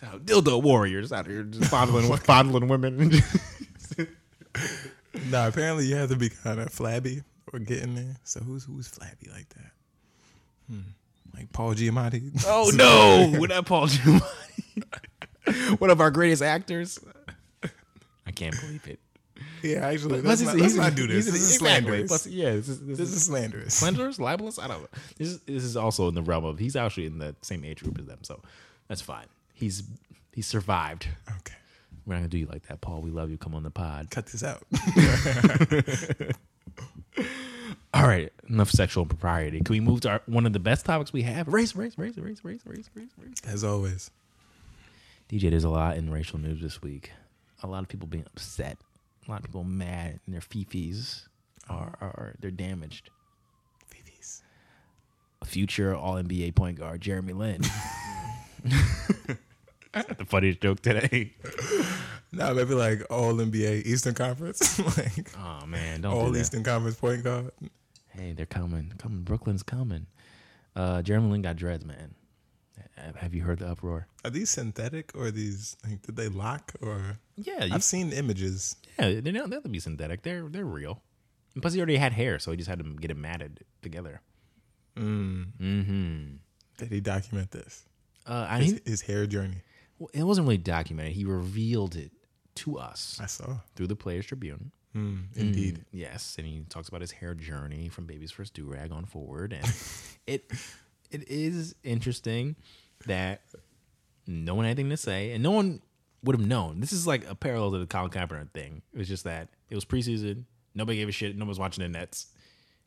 Oh, dildo warriors out here just fondling fondling women. nah, apparently you have to be kind of flabby or getting there. So who's who's flabby like that? Hmm. Like Paul Giamatti. oh no, we're not Paul Giamatti. One of our greatest actors. I can't believe it. yeah, actually, let's, not, let's not do this. This is slanderous. Plus, yeah, this is, this This is is slanderous. slanderous, libelous. I don't know. This is this is also in the realm of he's actually in the same age group as them, so that's fine. He's he's survived. Okay, We're not gonna do you like that, Paul. We love you. Come on the pod. cut this out. All right, enough sexual propriety. Can we move to our, one of the best topics we have? Race, race, race, race, race, race, race, race. As always, DJ, there's a lot in racial news this week. A lot of people being upset. A lot of people mad, and their fifis are, are, are they're damaged. Fifi's. A future All NBA point guard, Jeremy Lin. the funniest joke today. Nah, maybe like all NBA Eastern Conference, like Oh man, don't all do that. Eastern Conference point guard. Hey, they're coming. Coming. Brooklyn's coming. Uh, Jeremy Lin got dreads, man. Have- you heard the uproar? Are these synthetic or are these like did they lock or? Yeah, you I've seen images. Yeah, they don't they have to be synthetic. They're they're real. And plus, he already had hair, so he just had to get it matted together. Mm. Mm-hmm. Did he document this? Uh, I His, mean, his hair journey. well, it wasn't really documented. He revealed it to us I saw. through the Players Tribune. Mm, indeed. Mm, yes, and he talks about his hair journey from baby's first do rag on forward, and it it is interesting that no one had anything to say, and no one would have known. This is like a parallel to the Colin Kaepernick thing. It was just that it was preseason. Nobody gave a shit. No one was watching the Nets.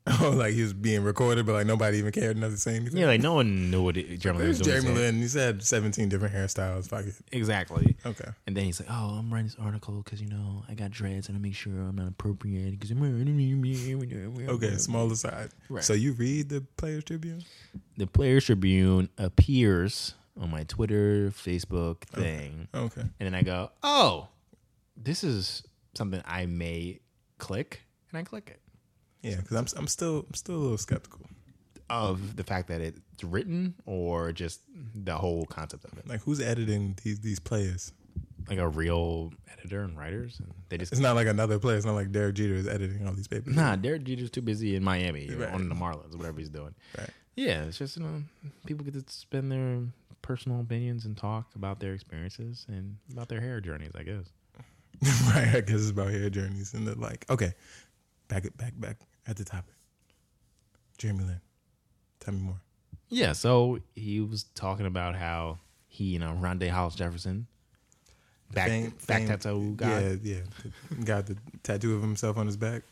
Oh, like he was being recorded, but like nobody even cared enough to say anything. Yeah, like no one knew what it, Jeremy Lin was doing. Jeremy Lin. He said 17 different hairstyles. Fuck it. Exactly. Okay. And then he's like, "Oh, I'm writing this article because you know I got dreads and I make sure I'm not appropriate because I'm Okay. okay." Small aside. Right. So you read the Players Tribune? The Players Tribune appears on my Twitter, Facebook thing, Okay. and then I go, "Oh, this is something I may click," and I click it. Yeah, because I'm I'm still I'm still a little skeptical. Of the fact that it's written or just the whole concept of it, Like who's editing these these players? like a real editor and writers, and they just It's not like another player. It's not like Derek Jeter is editing all these papers. Nah, Derek Jeter's too busy in Miami Right. on the Marlins, whatever he's doing. Right. Yeah, it's just you know people get to spend their personal opinions and talk about their experiences and about their hair journeys. I guess. right. I guess it's about hair journeys and the like. Okay. Back it back back at the topic. Jeremy Lin. Tell me more. Yeah, so he was talking about how he, you know, Rondae Hollis Jefferson, back Fame- back fame- tattoo guy. Yeah, yeah. Got the tattoo of himself on his back.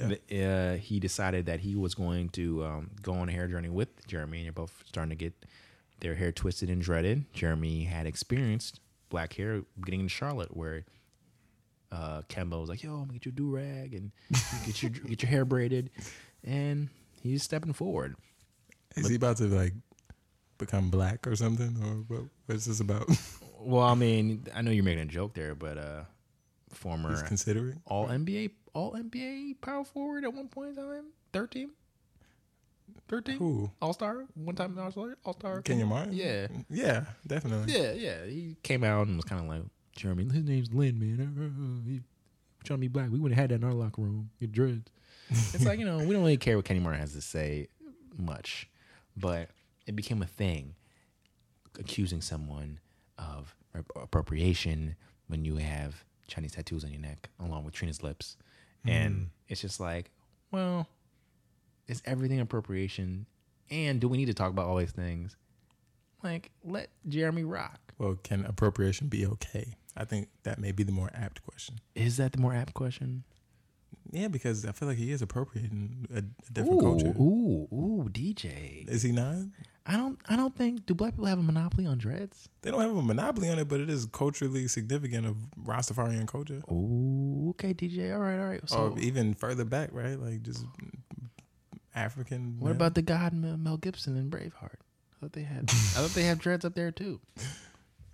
Uh, he decided that he was going to um, go on a hair journey with Jeremy, and they're both starting to get their hair twisted and dreaded. Jeremy had experienced black hair getting in Charlotte, where uh, Kemba was like, "Yo, I'm gonna get you a do rag and get your get your hair braided," and he's stepping forward. Is he about to like become black or something, or what, what's this about? Well, I mean, I know you're making a joke there, but uh, former He's considering. All NBA All NBA power forward at one point in time, thirteen. 13 Who? All Star one time All Star All Star Kenyon Martin? Yeah, Yeah, definitely. yeah, yeah. He came out and was kind of like Jeremy. His name's Lin, man. Uh, uh, uh he trying to be black. We would have had that in our locker room. Your dreads. it's like you know we don't really care what Kenyon Martin has to say much, but it became a thing, accusing someone of appropriation when you have Chinese tattoos on your neck along with Trina's lips, and hmm. it's just like well, is everything appropriation? And do we need to talk about all these things? Like, let Jeremy rock. Well, can appropriation be okay? I think that may be the more apt question. Is that the more apt question? Yeah, because I feel like he is appropriating a, a Ooh, different culture. ooh, ooh, DJ. Is he not? I don't, I don't think. Do black people have a monopoly on dreads? They don't have a monopoly on it, but it is culturally significant of Rastafarian culture. Ooh, okay, DJ. All right, all right. So, or even further back, right? Like just African. what men. about the God Mel, Mel Gibson and Braveheart? I thought they had. I thought they have dreads up there too.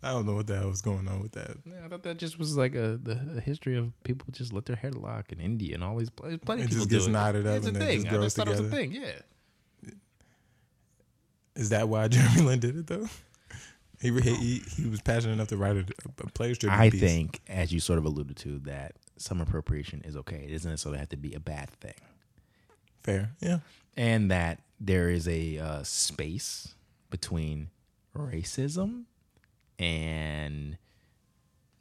I don't know what the hell was going on with that. Yeah, I thought that just was like a the a history of people just let their hair lock in India and all these plenty of It people just do gets it. knotted up It's and then thing. just I grows just thought it was a thing. Yeah. Is that why Jeremy Lin did it though? He he he was passionate enough to write a, a player's tribute I piece. think, as you sort of alluded to, that some appropriation is okay. It doesn't necessarily have to be a bad thing, fair. Yeah, and that there is a uh, space between racism and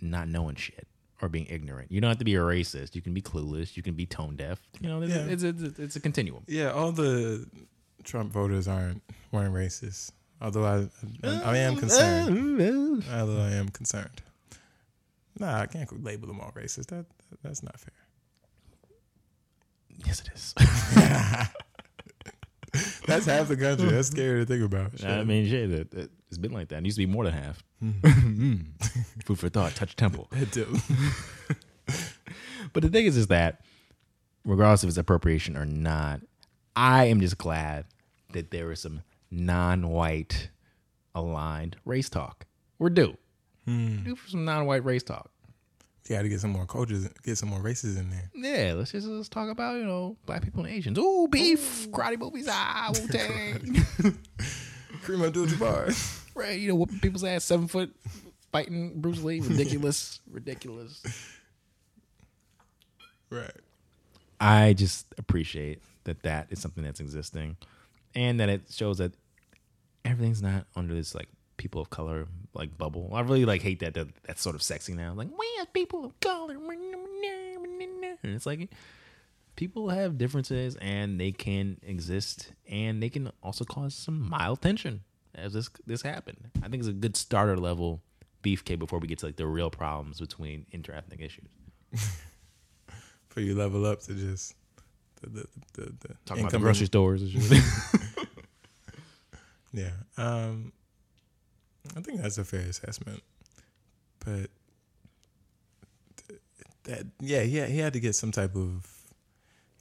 not knowing shit or being ignorant. You don't have to be a racist. You can be clueless. You can be tone deaf. You know, it's, Yeah. it's, it's, it's a continuum. yeah. All the Trump voters aren't weren't racist. Although I I, I am concerned. Although I am concerned. Nah, I can't label them all racist. That that's not fair. Yes, it is. That's half the country. That's scary to think about. Shit. I mean, shit, it, it, it's been like that. It used to be more than half. Hmm. Mm. Food for thought. Touch temple. But the thing is, is that regardless if it's appropriation or not, I am just glad that there is some non-white aligned race talk. We're due. Hmm. Due for some non-white race talk. You got to get some more coaches, get some more races in there. Yeah, let's just let's talk about you know black people and Asians. Ooh, beef, karate movies, ah, Wu Tang. Kareem Abdul-Jabbar. right, you know whooping people's ass, seven foot, fighting Bruce Lee, ridiculous, ridiculous. right. I just appreciate that that is something that's existing, and that it shows that everything's not under this like people of color like bubble. I really like hate that, that that's sort of sexy now. Like we as people of color, and it's like people have differences and they can exist, and they can also cause some mild tension as this this happened. I think it's a good starter level beefcake before we get to like the real problems between interethnic issues. For you level up to just the the the, the Talking about the grocery stores. Yeah. Um I think that's a fair assessment. But that yeah, he had, he had to get some type of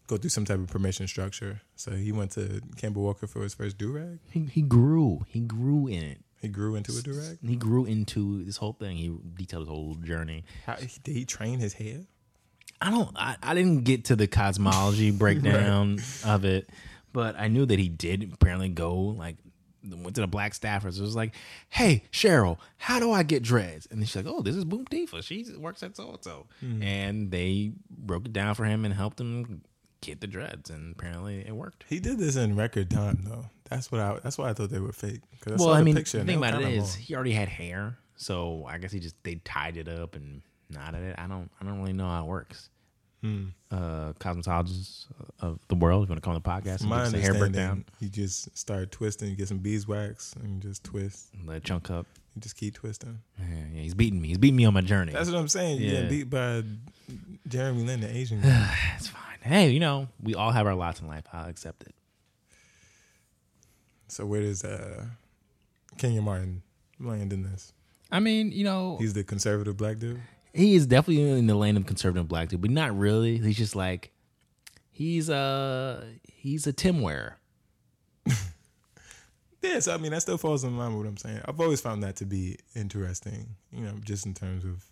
go through some type of permission structure. So he went to Kemba Walker for his first do rag. He, he grew. He grew in it. He grew into a do rag. He grew into this whole thing. He detailed his whole journey. How did he train his hair? I don't. I, I didn't get to the cosmetology breakdown of it, but I knew that he did apparently go like went to the black staffers. It was like, "Hey Cheryl, how do I get dreads?" And she's like, "Oh, this is Boom Tifa. She works at so and so." And they broke it down for him and helped him get the dreads, and apparently it worked. He did this in record time though. That's what I. That's why I thought they were fake. 'Cause I well, saw I the mean, picture the and thing they were about it kinda is long. he already had hair, so I guess he just they tied it up and knotted it. I don't, I don't really know how it works. Hmm. Uh, cosmetologists of the world, if you want to come on the podcast, From and my give us a hair breakdown, understanding, you just start twisting. You get some beeswax and you just twist. let it chunk up. You just keep twisting. Yeah, yeah, he's beating me. He's beating me on my journey. That's what I'm saying. You Yeah. get beat by Jeremy Lin, the Asian guy. It's fine. Hey, you know, we all have our lots in life. I'll accept it. so where does uh, Kenyon Martin land in this? I mean, you know, He's the conservative black dude. He is definitely in the lane of conservative black dude, but not really. He's just like he's a he's a Tim wearer. Yeah, so I mean that still falls in line with what I'm saying. I've always found that to be interesting, you know, just in terms of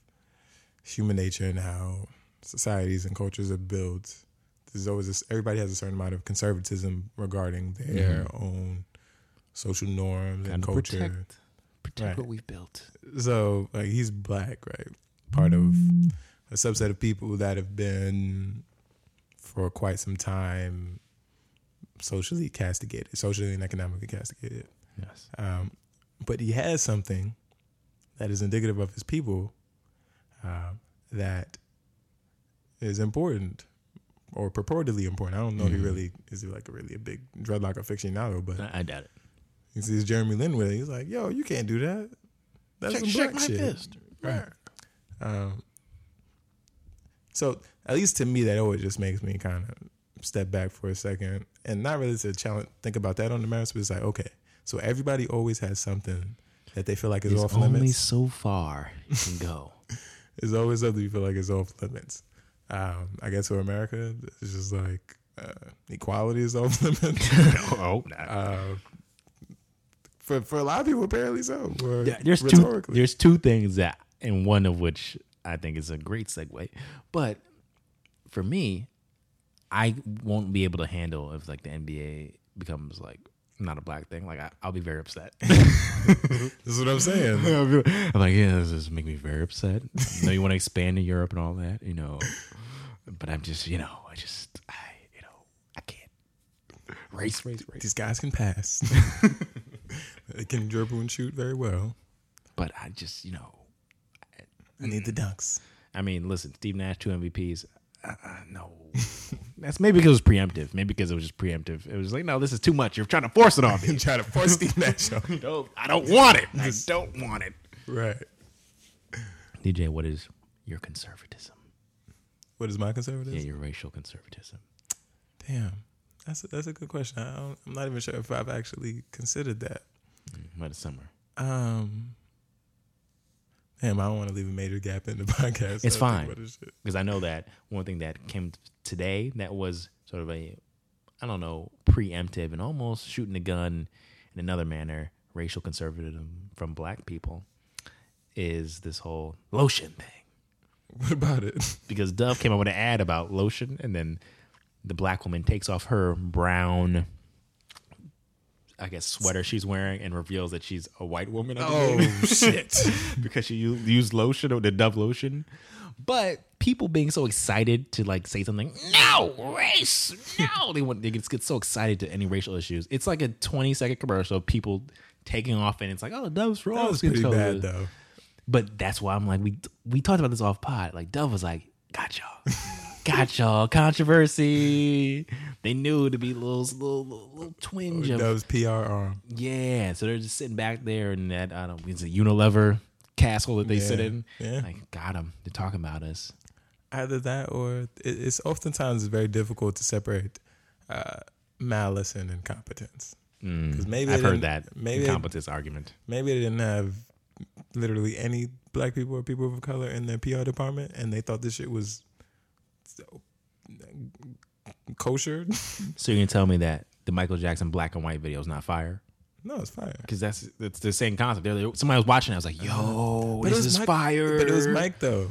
human nature and how societies and cultures are built. There's always this, everybody has a certain amount of conservatism regarding their mm-hmm. own social norms and Gotta culture. protect protect Right. what we've built. So like he's black, right? Part of a subset of people that have been for quite some time socially castigated, socially and economically castigated. Yes. Um, but he has something that is indicative of his people uh, that is important or purportedly important. I don't know if Mm-hmm. he really is like a really a big dreadlock aficionado, but I, I doubt it. he sees Jeremy Lin with it. He's like, "Yo, you can't do that. That's Check- some black shit." fist. Right. Um, so at least to me, that always just makes me kind of step back for a second and not really to challenge, think about that on the merits, but it's like, okay, so everybody always has something that they feel like is There's off only limits. so far you can go. There's always something you feel like is off limits. Um, I guess for America, it's just like uh, equality is off limits. oh, uh, for for a lot of people, apparently so. Yeah, there's two. There's two things that, and one of which I think is a great segue. But for me, I won't be able to handle if like the NBA becomes like not a black thing. Like I, I'll be very upset. That's what I'm saying. I'm like, yeah, this is making me very upset. I know you want to expand to Europe and all that, you know, but I'm just, you know, I just, I, you know, I can't. Race, race, race. These guys can pass. they can dribble and shoot very well. But I just, you know, I need the dunks. I mean, listen, Steve Nash, two MVPs. Uh, uh, no, that's maybe because it was preemptive. Maybe because it was just preemptive. It was like, no, this is too much. You're trying to force it on me. And try to force Steve Nash on. no, I don't want it. I don't want it. Right. DJ, what is your conservatism? What is my conservatism? Yeah, your racial conservatism. Damn. That's a, that's a good question. I don't, I'm not even sure if I've actually considered that. By the summer, Um, damn, I don't want to leave a major gap in the podcast. It's fine. about this shit. because I know that one thing that came today that was sort of a, I don't know, preemptive and almost shooting the gun in another manner, racial conservatism from black people, is this whole lotion thing. What about it? because Dove came up with an ad about lotion, and then the black woman takes off her brown, I guess, sweater she's wearing and reveals that she's a white woman. Oh shit! because she used lotion or the Dove lotion. But people being so excited to like say something, no race, no, they want they get so excited to any racial issues. It's like a twenty second commercial of people taking off, and it's like, oh, Dove's for That all skin pretty colors. bad though. But that's why I'm like, we we talked about this off pod. Like Dove was like, got y'all, got y'all, controversy. They knew to be little little little, little twinge of Dove's PR arm. yeah. So they're just sitting back there in that I don't know, it's a Unilever castle that they sit in. yeah. Like got them. They're talking about us. Either that, or it's oftentimes very difficult to separate uh, malice and incompetence. Because maybe Mm, I've heard that Maybe they- incompetence argument. maybe they didn't have literally any black people or people of color in their PR department, and they thought this shit was kosher. So you're gonna tell me that the Michael Jackson black and white video is not fire? no, it's fire. Because that's it's the same concept. They're, somebody was watching. it, I was like, uh, "Yo, But it this was is Mike- fire!" But it was Mike though.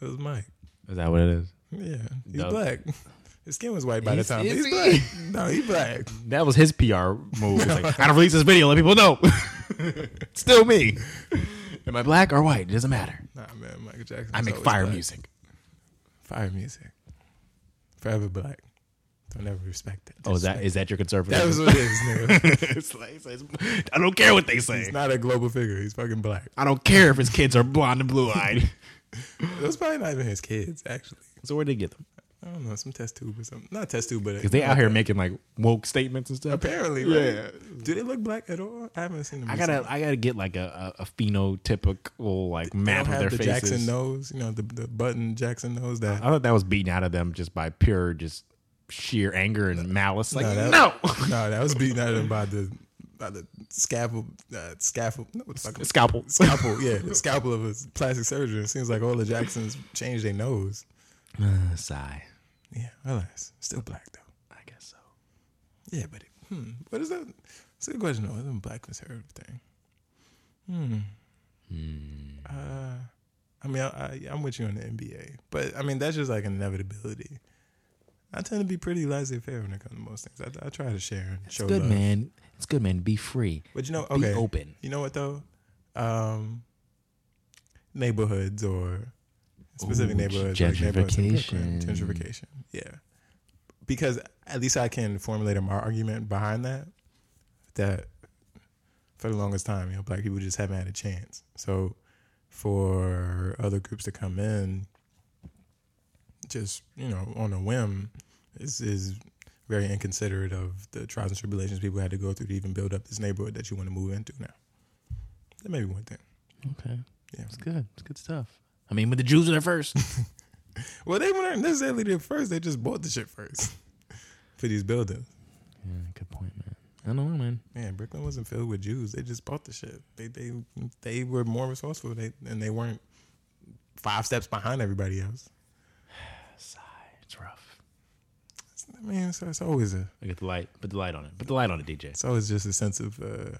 It was Mike. Is that what it is? Yeah, he's Dope. black. His skin was white by He's- the time. He's he? black. No, he's black. That was his PR move. Like, I gotta release this video, let people know. Still me. Am I black or white? It doesn't matter. Nah, man, Michael Jackson. I make fire black. music. Fire music. Forever black. Don't ever respect it. Oh, is that is that your conservative? That was what it is, nigga. it's like, it's I don't care what they say. He's not a global figure. He's fucking black. I don't care if his kids are blonde and blue eyed. Those probably not even his kids, actually. so where'd they get them? I don't know, some test tube or something. Not test tube, but Because they out here making like woke statements and stuff. apparently. Yeah. Do they look black at all? I haven't seen them. I gotta recently. I gotta get like a, a, a phenotypical like They map don't of their have the faces. Jackson nose. You know the the button Jackson nose. That I thought that was beaten out of them just by pure just sheer anger and malice. Like No, that- no, no, that was beaten out of them by the by the scalpel uh, scalpel. No, what the fuck? scalpel. Scalpel, yeah, the scalpel of a plastic surgeon. It seems like all the Jacksons changed their nose. Uh, sigh. Yeah, alas, still black though. I guess so. Yeah, but it, hmm, what is that? It's a good question though. It's a black conservative thing. Hmm. Uh, I mean, I, I, I'm with you on the NBA, but I mean that's just like an inevitability. I tend to be pretty laissez-faire when it comes to most things. I, I try to share and It's show good, love. man. It's good, man. Be free. But you know, Be open. You know what though? Um, neighborhoods or specific Ooh, neighborhoods, like neighborhoods gentrification. gentrification. Yeah, because at least I can formulate my argument behind that. That for the longest time, you know, black people just haven't had a chance. So for other groups to come in, just you know, on a whim, is is very inconsiderate of the trials and tribulations people had to go through to even build up this neighborhood that you want to move into now. That may be one thing. Okay. Yeah. It's good. It's good stuff. I mean, but the Jews were there first. Well, they weren't necessarily there first. They just bought the shit first for these buildings. yeah, good point, man. I don't know, man. Man, Brooklyn wasn't filled with Jews. They just bought the shit. They they they were more resourceful. They and they weren't five steps behind everybody else. Sigh. It's rough. I mean, it's, it's always a I get the light. Put the light on it. Put the light on it, DJ. it's always just a sense of uh,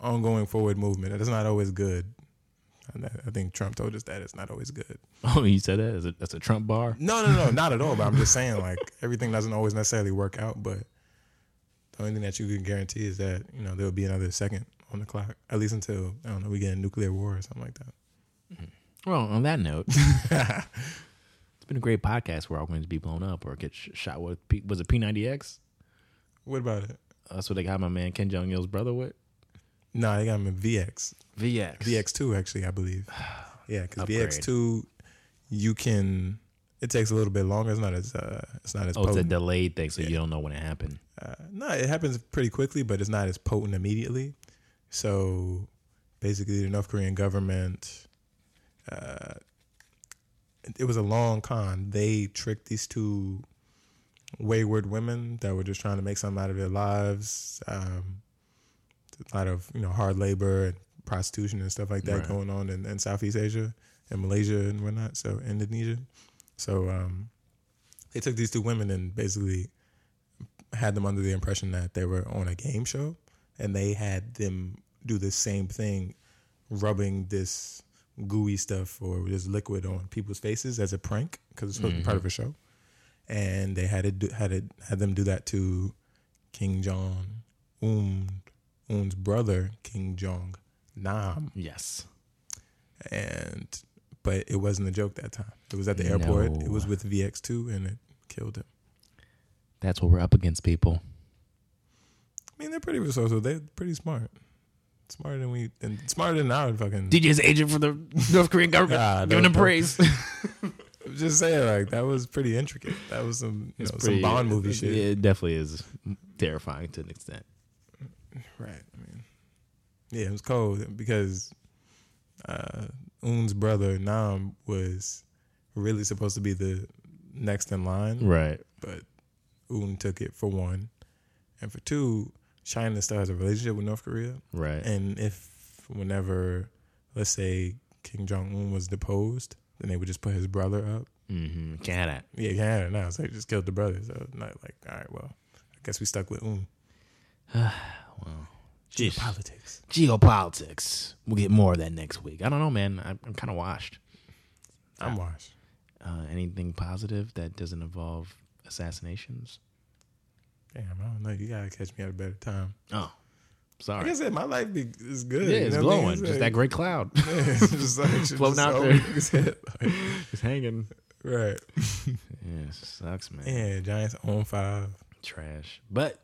ongoing forward movement. It's not always good. I think Trump told us that it's not always good. Oh, you said that? Is it, that's a Trump bar? No, no, no, not at all. But I'm just saying, like everything doesn't always necessarily work out. But the only thing that you can guarantee is that you know there'll be another second on the clock, at least until I don't know we get a nuclear war or something like that. Mm-hmm. Well, on that note, it's been a great podcast. We're all going to be blown up or get sh- shot with. P- was it P90X? What about it? That's what they got my man Kim Jong Il's brother with. No, they got him in VX, VX. VX two actually, I believe. Yeah, because VX two, you can. It takes a little bit longer. It's not as. Uh, it's not as. Oh, it's a delayed thing, so you don't know when it happened. Uh, no, it happens pretty quickly, but it's not as potent immediately. So basically, the North Korean government, uh, it was a long con. They tricked these two wayward women that were just trying to make something out of their lives. Um, a lot of you know hard labor and prostitution and stuff like that Right. going on in, in Southeast Asia and Malaysia and whatnot. So Indonesia. So um, they took these two women and basically had them under the impression that they were on a game show and they had them do the same thing rubbing this gooey stuff or this liquid on people's faces as a prank because it's supposed to be part of a show and they had it do, had it had them do that to Kim Jong, Un Un's brother Kim Jong Nam Yes. and but it wasn't a joke that time it was at the airport No. it was with VX2 and it killed him That's what we're up against, people. I mean, they're pretty resourceful. They're pretty smart. Smarter than we, and smarter than our fucking. DJ's agent for the North Korean government, Ah, giving him praise. I'm just saying, like that was pretty intricate. That was some, you know, some Bond movie shit. It definitely is terrifying to an extent. Right. I mean, yeah, it was cold because uh, Un's brother Nam was really supposed to be the next in line, Right. but Un took it for one, and for two, China still has a relationship with North Korea. Right. And if whenever, let's say Kim Jong Un was deposed, then they would just put his brother up. mm-hmm. Can't have that. Yeah, Canada now, so they just killed the brother. So not like, all right, well, I guess we stuck with Un. Well, Jeez. Politics. geopolitics. We'll get more of that next week. I don't know, man. I, I'm kind of washed. I'm washed. Uh, anything positive that doesn't involve assassinations? Damn, I don't know. You gotta catch me at a better time. Oh, Like sorry. I said, my life be, is good. yeah, you it's know what I mean? glowing. It's Just like- that great cloud. Yeah, it's just like, it's Floating just out there. hit, like, It's hanging. right. Yeah, it sucks, man. Yeah, Giants on five. Trash. But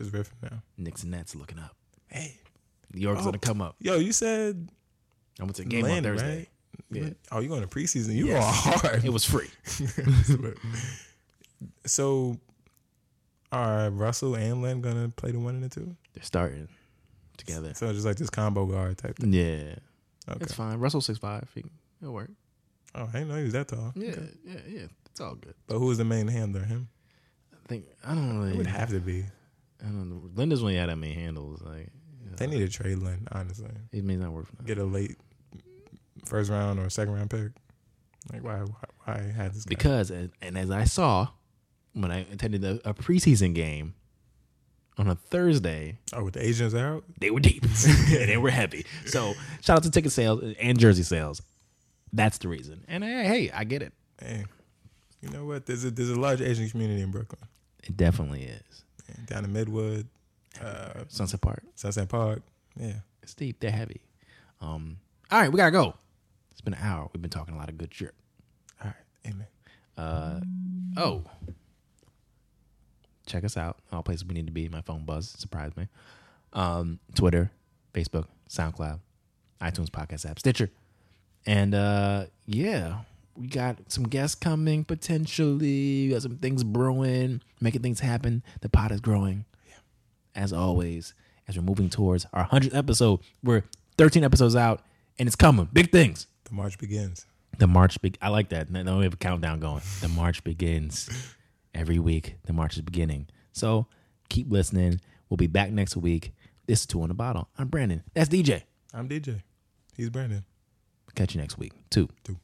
Just riffing now. Knicks and Nets looking up. Hey, New York's Oh. gonna come up. yo, you said I went to the game Atlanta, on Thursday. right? Yeah. Oh, you going to preseason? You Yes. going hard. It was free. so, are Russell and Lin gonna play the one and the two? They're starting together. So just like this combo guard type. Thing. Yeah, Okay. it's fine. Russell six five. It'll work. Oh, I didn't know he was that tall. Yeah, Okay. yeah, yeah. It's all good. But who was the main handler? Him. I think I don't know. It would have to be. I don't know. Linda's he had that many handles. Like They need to trade Lin. Honestly, it may not work for them. get a late first round or second round pick. Like why? Why, why had this guy? because and, and as I saw when I attended a, a preseason game on a Thursday, oh, with the Asians out. they were deep and they were heavy. So shout out to ticket sales and jersey sales. That's the reason. And hey, hey, I get it. Hey, you know what? There's a there's a large Asian community in Brooklyn. It definitely is. Yeah, down in Midwood, uh, Sunset Park. Sunset Park. Yeah. It's deep. They're heavy. Um. All right, we gotta go. It's been an hour. We've been talking a lot of good shit. All right. Amen. Uh, oh. Check us out. All places we need to be. My phone buzzed. Surprised me. Um, Twitter, Facebook, SoundCloud, iTunes podcast app, Stitcher. And uh, yeah, We got some guests coming potentially. We got some things brewing, making things happen. The pot is growing. Yeah. As always, as we're moving towards our 100th episode, we're 13 episodes out and it's coming. Big things. The march begins. The March big. I like that. Now we have a countdown going. The March begins every week. The March is beginning. So keep listening. We'll be back next week. This is Two on the Bottle. I'm Brandon. That's DJ. I'm DJ. He's Brandon. Catch you next week. Two. Two.